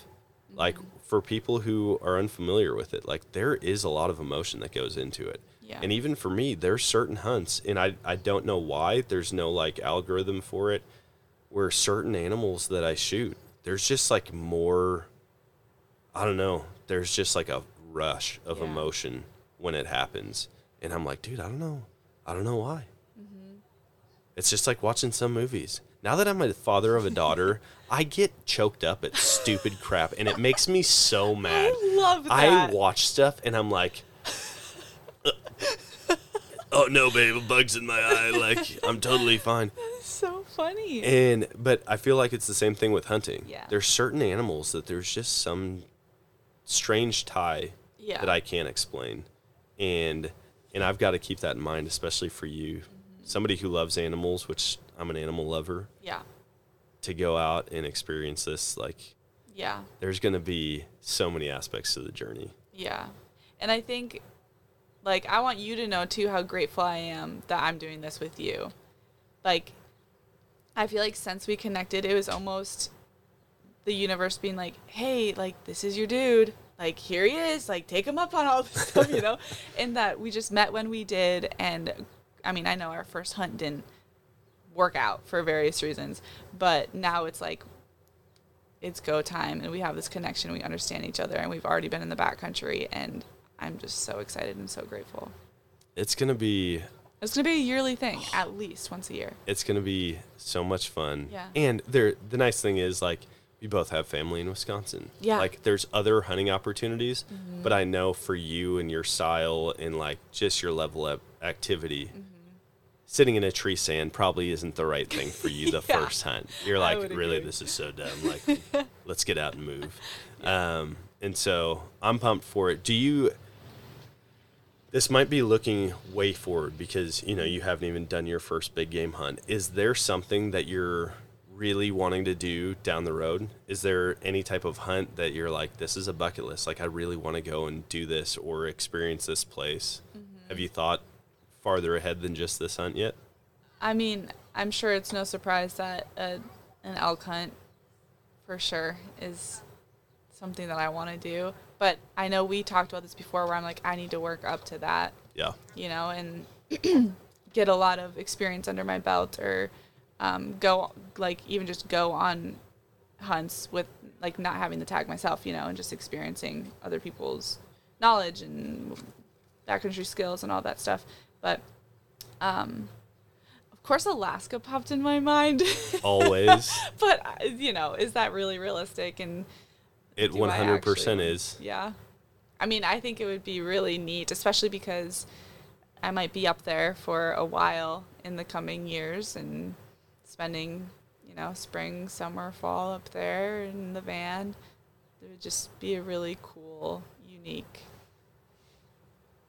A: like
G: Mm-hmm.
A: for people who are unfamiliar with it like there is a lot of emotion that goes into it.
G: Yeah.
A: And even for me there's certain hunts and I I don't know why there's no like algorithm for it where certain animals that I shoot there's just like more I don't know. There's just like a rush of
G: Yeah.
A: emotion when it happens. And I'm like, dude, I don't know. I don't know why.
G: Mm-hmm.
A: It's just like watching some movies. Now that I'm a father of a daughter, (laughs) I get choked up at stupid crap and it makes me so mad.
G: I love that.
A: I watch stuff and I'm like, oh no, babe, a bug's in my eye. Like, I'm totally fine. (laughs)
G: so funny.
A: And but I feel like it's the same thing with hunting.
G: Yeah.
A: There's certain animals that there's just some strange tie
G: yeah.
A: that I can't explain. And and I've got to keep that in mind, especially for you.
G: Mm-hmm.
A: Somebody who loves animals, which I'm an animal lover,
G: yeah.
A: to go out and experience this, like
G: Yeah.
A: there's gonna be so many aspects to the journey.
G: Yeah. And I think like I want you to know too how grateful I am that I'm doing this with you. Like I feel like since we connected it was almost the universe being like, "Hey, like this is your dude. Like here he is. Like take him up on all this stuff, you know?" (laughs) and that we just met when we did and I mean, I know our first hunt didn't work out for various reasons, but now it's like it's go time and we have this connection we understand each other and we've already been in the backcountry and i'm just so excited and so grateful
A: It's gonna be
G: it's to be a yearly thing at least once a year
A: it's gonna be so much fun.
G: Yeah.
A: And there the nice thing is like we both have family in Wisconsin.
G: Yeah. Mm-hmm.
A: Like there's other hunting opportunities, but I know for you and your style and like just your level of activity,
G: Mm-hmm.
A: sitting in a tree stand probably isn't the right thing for you (laughs) the
G: Yeah.
A: first hunt. You're like, really,
G: agree.
A: this is so (laughs) dumb. Like, let's get out and move. (laughs) Um, and so I'm pumped for it. Do you? This might be looking way forward because you know you haven't even done your first big game hunt. Is there something that you're really wanting to do down the road? Is there any type of hunt that you're like, this is a bucket list? Like, I really want to go and do this or experience this place. Mm-hmm. Have you thought farther ahead than just this hunt yet?
G: i mean i'm sure it's no surprise that a, an elk hunt for sure is something that i want to do but i know we talked about this before where i'm like i need to work up to that
A: Yeah.
G: you know, and (clears throat) get a lot of experience under my belt or um, go, like, even just go on hunts with, like, not having the tag myself, you know, and just experiencing other people's knowledge and backcountry skills and all that stuff. But, um, of course, Alaska popped in my mind. (laughs)
A: Always.
G: but, uh, you know, is that really realistic? And
A: It 100% is.
G: Yeah. I mean, I think it would be really neat, especially because I might be up there for a while in the coming years and spending, you know, spring, summer, fall up there in the van. It would just be a really cool, unique.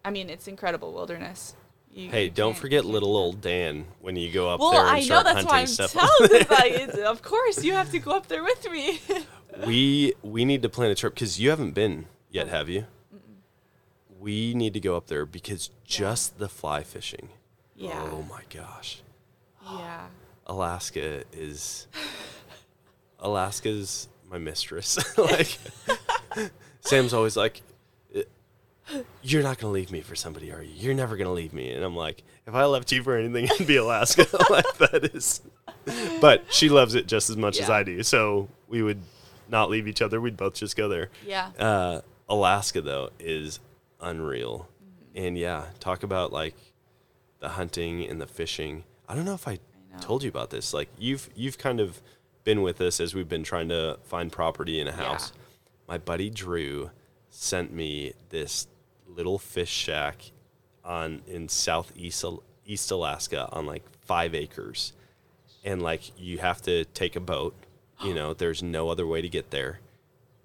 G: I mean, it's incredible wilderness. You,
A: Hey,
G: you
A: don't forget little old Dan when you go up
G: Well,
A: there and
G: I know that's why I'm
A: stuff.
G: telling (laughs) you. Like, of course, you have to go up there with me. (laughs)
A: we we need to plan a trip because you haven't been yet, have you? We need to go up there because just the fly fishing.
G: yeah.
A: Oh my gosh,
G: Yeah.
A: Alaska is Alaska's my mistress. (laughs) like Sam's always like, "You're not gonna leave me for somebody, are you? You're never gonna leave me." And I'm like, "If I left you for anything, (laughs) it'd be Alaska." (laughs) like that is. But she loves it just as much as I do, so we would not leave each other. We'd both just go there.
G: Yeah.
A: Uh, Alaska though is unreal,
G: Mm-hmm.
A: and yeah, talk about like the hunting and the fishing. I don't know if I. told you about this. Like you've you've kind of been with us as we've been trying to find property in a house. My buddy Drew sent me this little fish shack on in southeast East Alaska on like five acres, and like you have to take a boat. You know, (gasps) there's no other way to get there,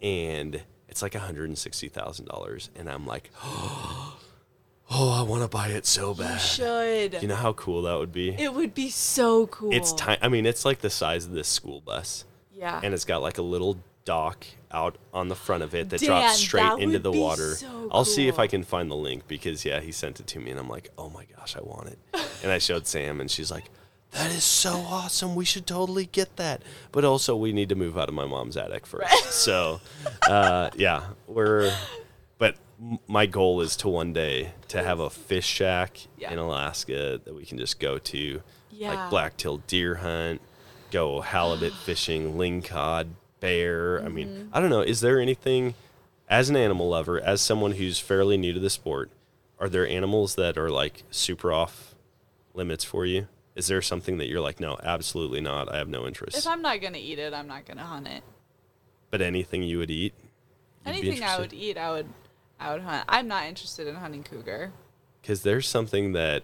A: and it's like $160,000. And I'm like, (gasps) (gasps) oh, I want to buy it so bad.
G: You should.
A: You know how cool that would be?
G: It would be so cool.
A: It's tiny. I mean, it's like the size of this school bus,
G: Yeah.
A: and it's got like a little dock out on the front of it that
G: Dan,
A: drops straight
G: that
A: into
G: would
A: the
G: be
A: water.
G: so
A: I'll see if I can find the link because yeah, he sent it to me, and I'm like, oh my gosh, I want it. (laughs) and I showed Sam, and she's like, that is so awesome. We should totally get that. But also, we need to move out of my mom's attic first. So, uh, yeah, we're. (laughs) My goal is to one day to have a fish shack
G: Yeah.
A: in Alaska that we can just go to,
G: Yeah.
A: like blacktail deer hunt, go halibut (gasps) fishing, lingcod, bear. I
G: Mm-hmm.
A: mean, I don't know. Is there anything, as an animal lover, as someone who's fairly new to the sport, are there animals that are like super off limits for you? Is there something that you're like, no, absolutely not. I have no interest.
G: If I'm not gonna eat it, I'm not gonna hunt it.
A: but anything you would eat?
G: Anything I would eat, I would, I would hunt. I'm not interested in hunting cougar.
A: because there's something that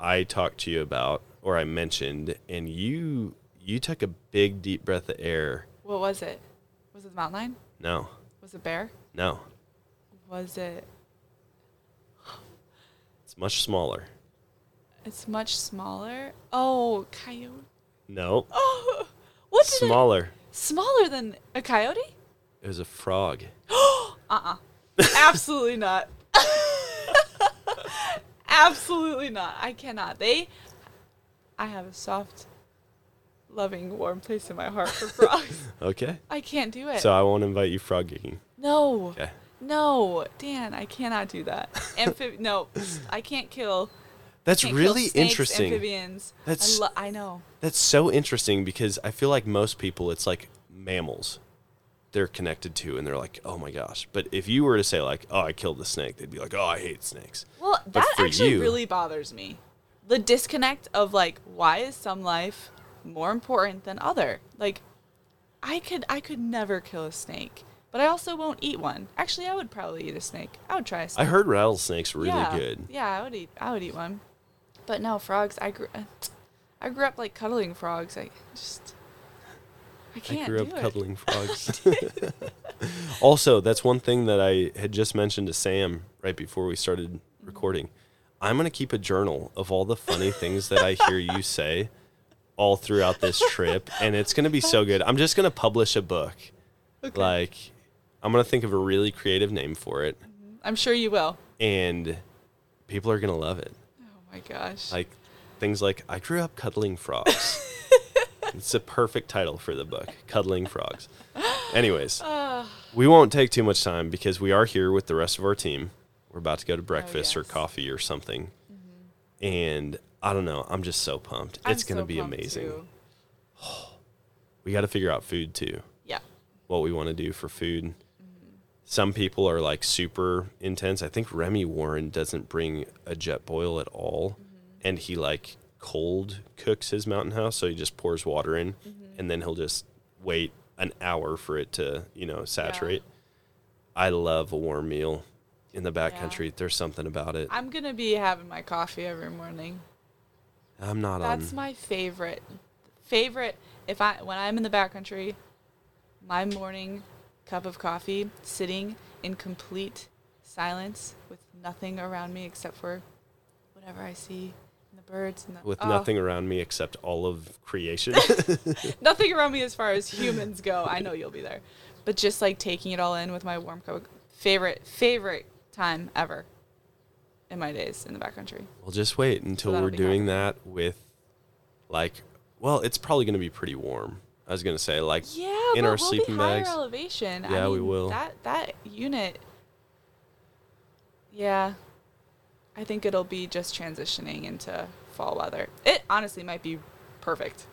A: I talked to you about or I mentioned, and you you took a big deep breath of air.
G: What was it? Was it the mountain lion?
A: No,
G: Was it bear?
A: no,
G: Was it?
A: it's much smaller.
G: It's much smaller. Oh, coyote.
A: No,
G: Oh, (laughs) what did it-
A: smaller.
G: Smaller than a coyote?
A: It was a frog. (gasps)
G: Uh-uh. Absolutely not. Absolutely not. I cannot. They I have a soft, loving, warm place in my heart for (laughs) frogs.
A: Okay,
G: I can't do it.
A: so I won't invite you frog gigging.
G: no.
A: Okay,
G: No, Dan, I cannot do that. Amphib no, I can't kill.
A: that's
G: can't
A: really
G: snakes,
A: interesting.
G: Amphibians.
A: That's-
G: I, lo- I know.
A: That's so interesting because I feel like most people, it's like mammals they're connected to, and they're like, oh my gosh. But if you were to say like, oh, I killed the snake, they'd be like, oh, I hate snakes.
G: Well,
A: But
G: that actually
A: you-
G: really bothers me. The disconnect of like, why is some life more important than other? Like, I could I could never kill a snake, but I also won't eat one. Actually, I would probably eat a snake. I would try a
A: I
G: snake.
A: I heard rattlesnakes really
G: yeah.
A: good.
G: Yeah, I would eat. I would eat one. But no, frogs. I grew. I grew up like cuddling frogs. I just. I
A: I
G: can't
A: grew
G: do
A: up
G: it.
A: cuddling (laughs) frogs. (laughs) also, that's one thing that I had just mentioned to Sam right before we started
G: Mm-hmm.
A: recording. I'm going to keep a journal of all the funny things that I hear you (laughs) say all throughout this trip, and it's going to be so good. I'm just going to publish a book.
G: Okay.
A: Like, I'm going to think of a really creative name for it,
G: I'm sure you will.
A: and people are going to love it.
G: Oh my gosh.
A: Like, things like, I grew up cuddling frogs. It's a perfect title for the book Cuddling Frogs. Anyways. (gasps)
G: Ah.
A: We won't take too much time because we are here with the rest of our team. We're about to go to breakfast or
G: Oh, yes.
A: coffee or something. And I don't know. I'm just so pumped.
G: I'm
A: it's going to
G: so
A: be
G: pumped,
A: amazing.
G: too. (sighs)
A: We got to figure out food too.
G: Yeah.
A: What we want to do for food.
G: Mm-hmm.
A: Some people are like super intense. I think Remy Warren doesn't bring a Jetboil at all.
G: Mm-hmm.
A: And he like cold cooks his mountain house. So he just pours water in
G: Mm-hmm.
A: and then he'll just wait an hour for it to, you know, saturate. I love a warm meal in the backcountry. There's something about it.
G: I'm gonna be having my coffee every morning.
A: I'm not
G: That's
A: on.
G: my favorite. Favorite. If I when I'm in the backcountry, my morning cup of coffee, sitting in complete silence with nothing around me except for whatever I see, birds and the
A: with
G: oh,
A: nothing around me except all of creation. (laughs) (laughs)
G: nothing around me as far as humans go. I know you'll be there, but just like taking it all in with my warm coat. Favorite favorite time ever in my days in the backcountry.
A: We'll just wait until
G: that'll
A: we're doing that with, like, well, it's probably going to be pretty warm. I was going to say, like,
G: Yeah,
A: in
G: but
A: our
G: we'll
A: sleeping
G: be higher
A: bags.
G: elevation. I
A: Yeah, we will.
G: That that unit. Yeah, I think it'll be just transitioning into fall weather. It honestly might be perfect.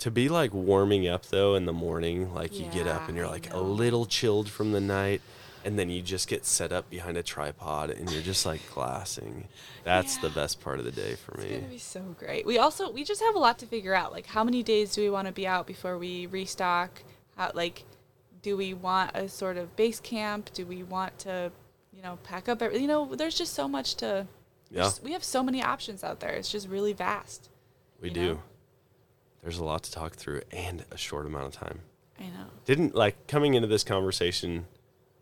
A: To be like warming up though in the morning, like you get up and you're like a little chilled from the night, and then you just get set up behind a tripod and you're just like glassing. That's the best part of the day for
G: It's
A: me.
G: gonna be so great. We also we just have a lot to figure out. Like how many days do we want to be out before we restock? How like do we want a sort of base camp? Do we want to, you know, pack up every, you know, there's just so much to
A: Yeah,
G: there's- we have so many options out there. It's just really vast.
A: we do.
G: know?
A: There's a lot to talk through and a short amount of time.
G: I know.
A: Didn't like coming into this conversation,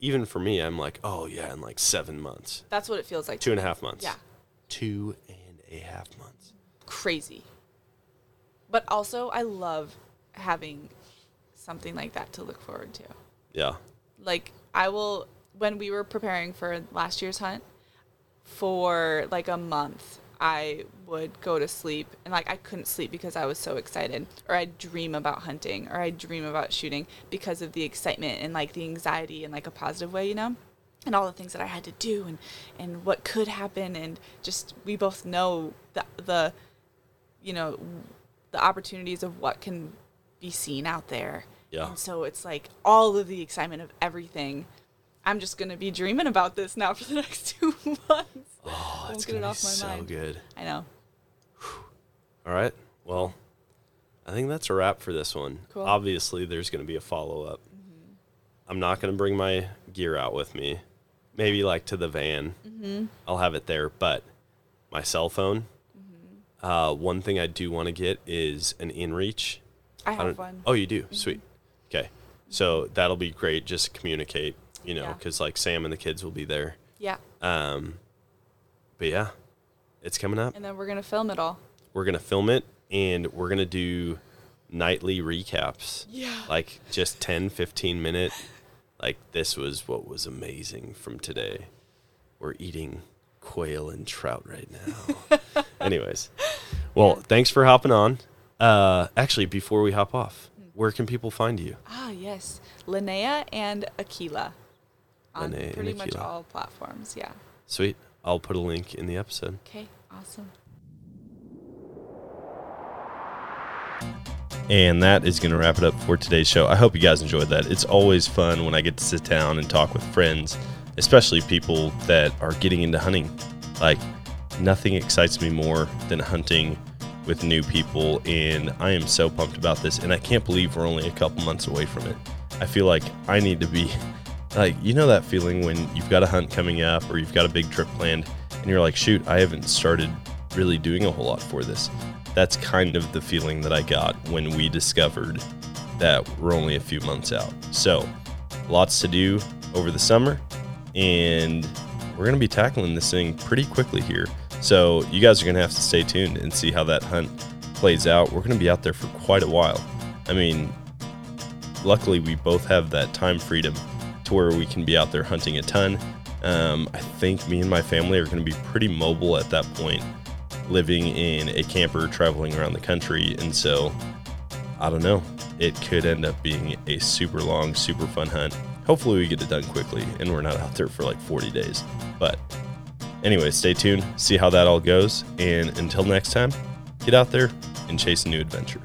A: even for me, I'm like, oh yeah, in like seven months,
G: That's what it feels like.
A: two and a half months.
G: Yeah.
A: Two and a half months.
G: Crazy. But also I love having something like that to look forward to.
A: Yeah.
G: like I will when we were preparing for last year's hunt for like a month I would go to sleep and like I couldn't sleep because I was so excited or I'd dream about hunting or I'd dream about shooting because of the excitement and like the anxiety in like a positive way, you know? And all the things that I had to do and and what could happen and just we both know the the you know the opportunities of what can be seen out there
H: Yeah.
G: And so it's like all of the excitement of everything. I'm just gonna be dreaming about this now for the (laughs) next two months.
H: Oh,
G: get
H: gonna
G: it
H: be
G: off my
H: so
G: mind.
H: good.
G: I know.
H: All right. Well, I think that's a wrap for this one.
G: Cool.
H: Obviously, there's going to be a follow up. Mm-hmm. I'm not going to bring my gear out with me. Maybe like to the van. Mm-hmm. I'll have it there. But my cell phone, mm-hmm. uh, one thing I do want to get is an InReach.
G: I
H: I
G: have
H: don't-
G: one.
H: Oh, you do? Sweet. Okay. So that'll be great just to communicate, you know,
G: Yeah.
H: because like Sam and the kids will be there.
G: Yeah.
H: Um, but yeah, it's coming up
G: And then we're gonna film it all.
H: we're gonna film it and we're gonna do nightly recaps
G: Yeah.
H: like just 10 15 minute like this was what was amazing from today we're eating quail and trout right now (laughs) anyways well thanks for hopping on uh actually before we hop off where can people find you
G: Ah yes. Linnea and Aquila. On
H: Linnea and
G: pretty much
H: Aquila.
G: all platforms, yeah.
H: sweet i'll put a link in the episode
G: Okay, awesome.
A: And that is going to wrap it up for today's show. I hope you guys enjoyed that. It's always fun when I get to sit down and talk with friends, especially people that are getting into hunting. Like, nothing excites me more than hunting with new people. And I am so pumped about this. And I can't believe we're only a couple months away from it. I feel like I need to be like, you know, that feeling when you've got a hunt coming up or you've got a big trip planned and you're like, shoot, I haven't started really doing a whole lot for this. That's kind of the feeling that I got when we discovered that we're only a few months out. So, lots to do over the summer, and we're going to be tackling this thing pretty quickly here. So, you guys are going to have to stay tuned and see how that hunt plays out. We're going to be out there for quite a while. I mean, luckily, we both have that time freedom to where we can be out there hunting a ton. Um, I think me and my family are going to be pretty mobile at that point, living in a camper, traveling around the country. And so, I don't know, it could end up being a super long, super fun hunt. Hopefully, we get it done quickly and we're not out there for like 40 days. But anyway, stay tuned, see how that all goes. And until next time, get out there and chase a new adventure.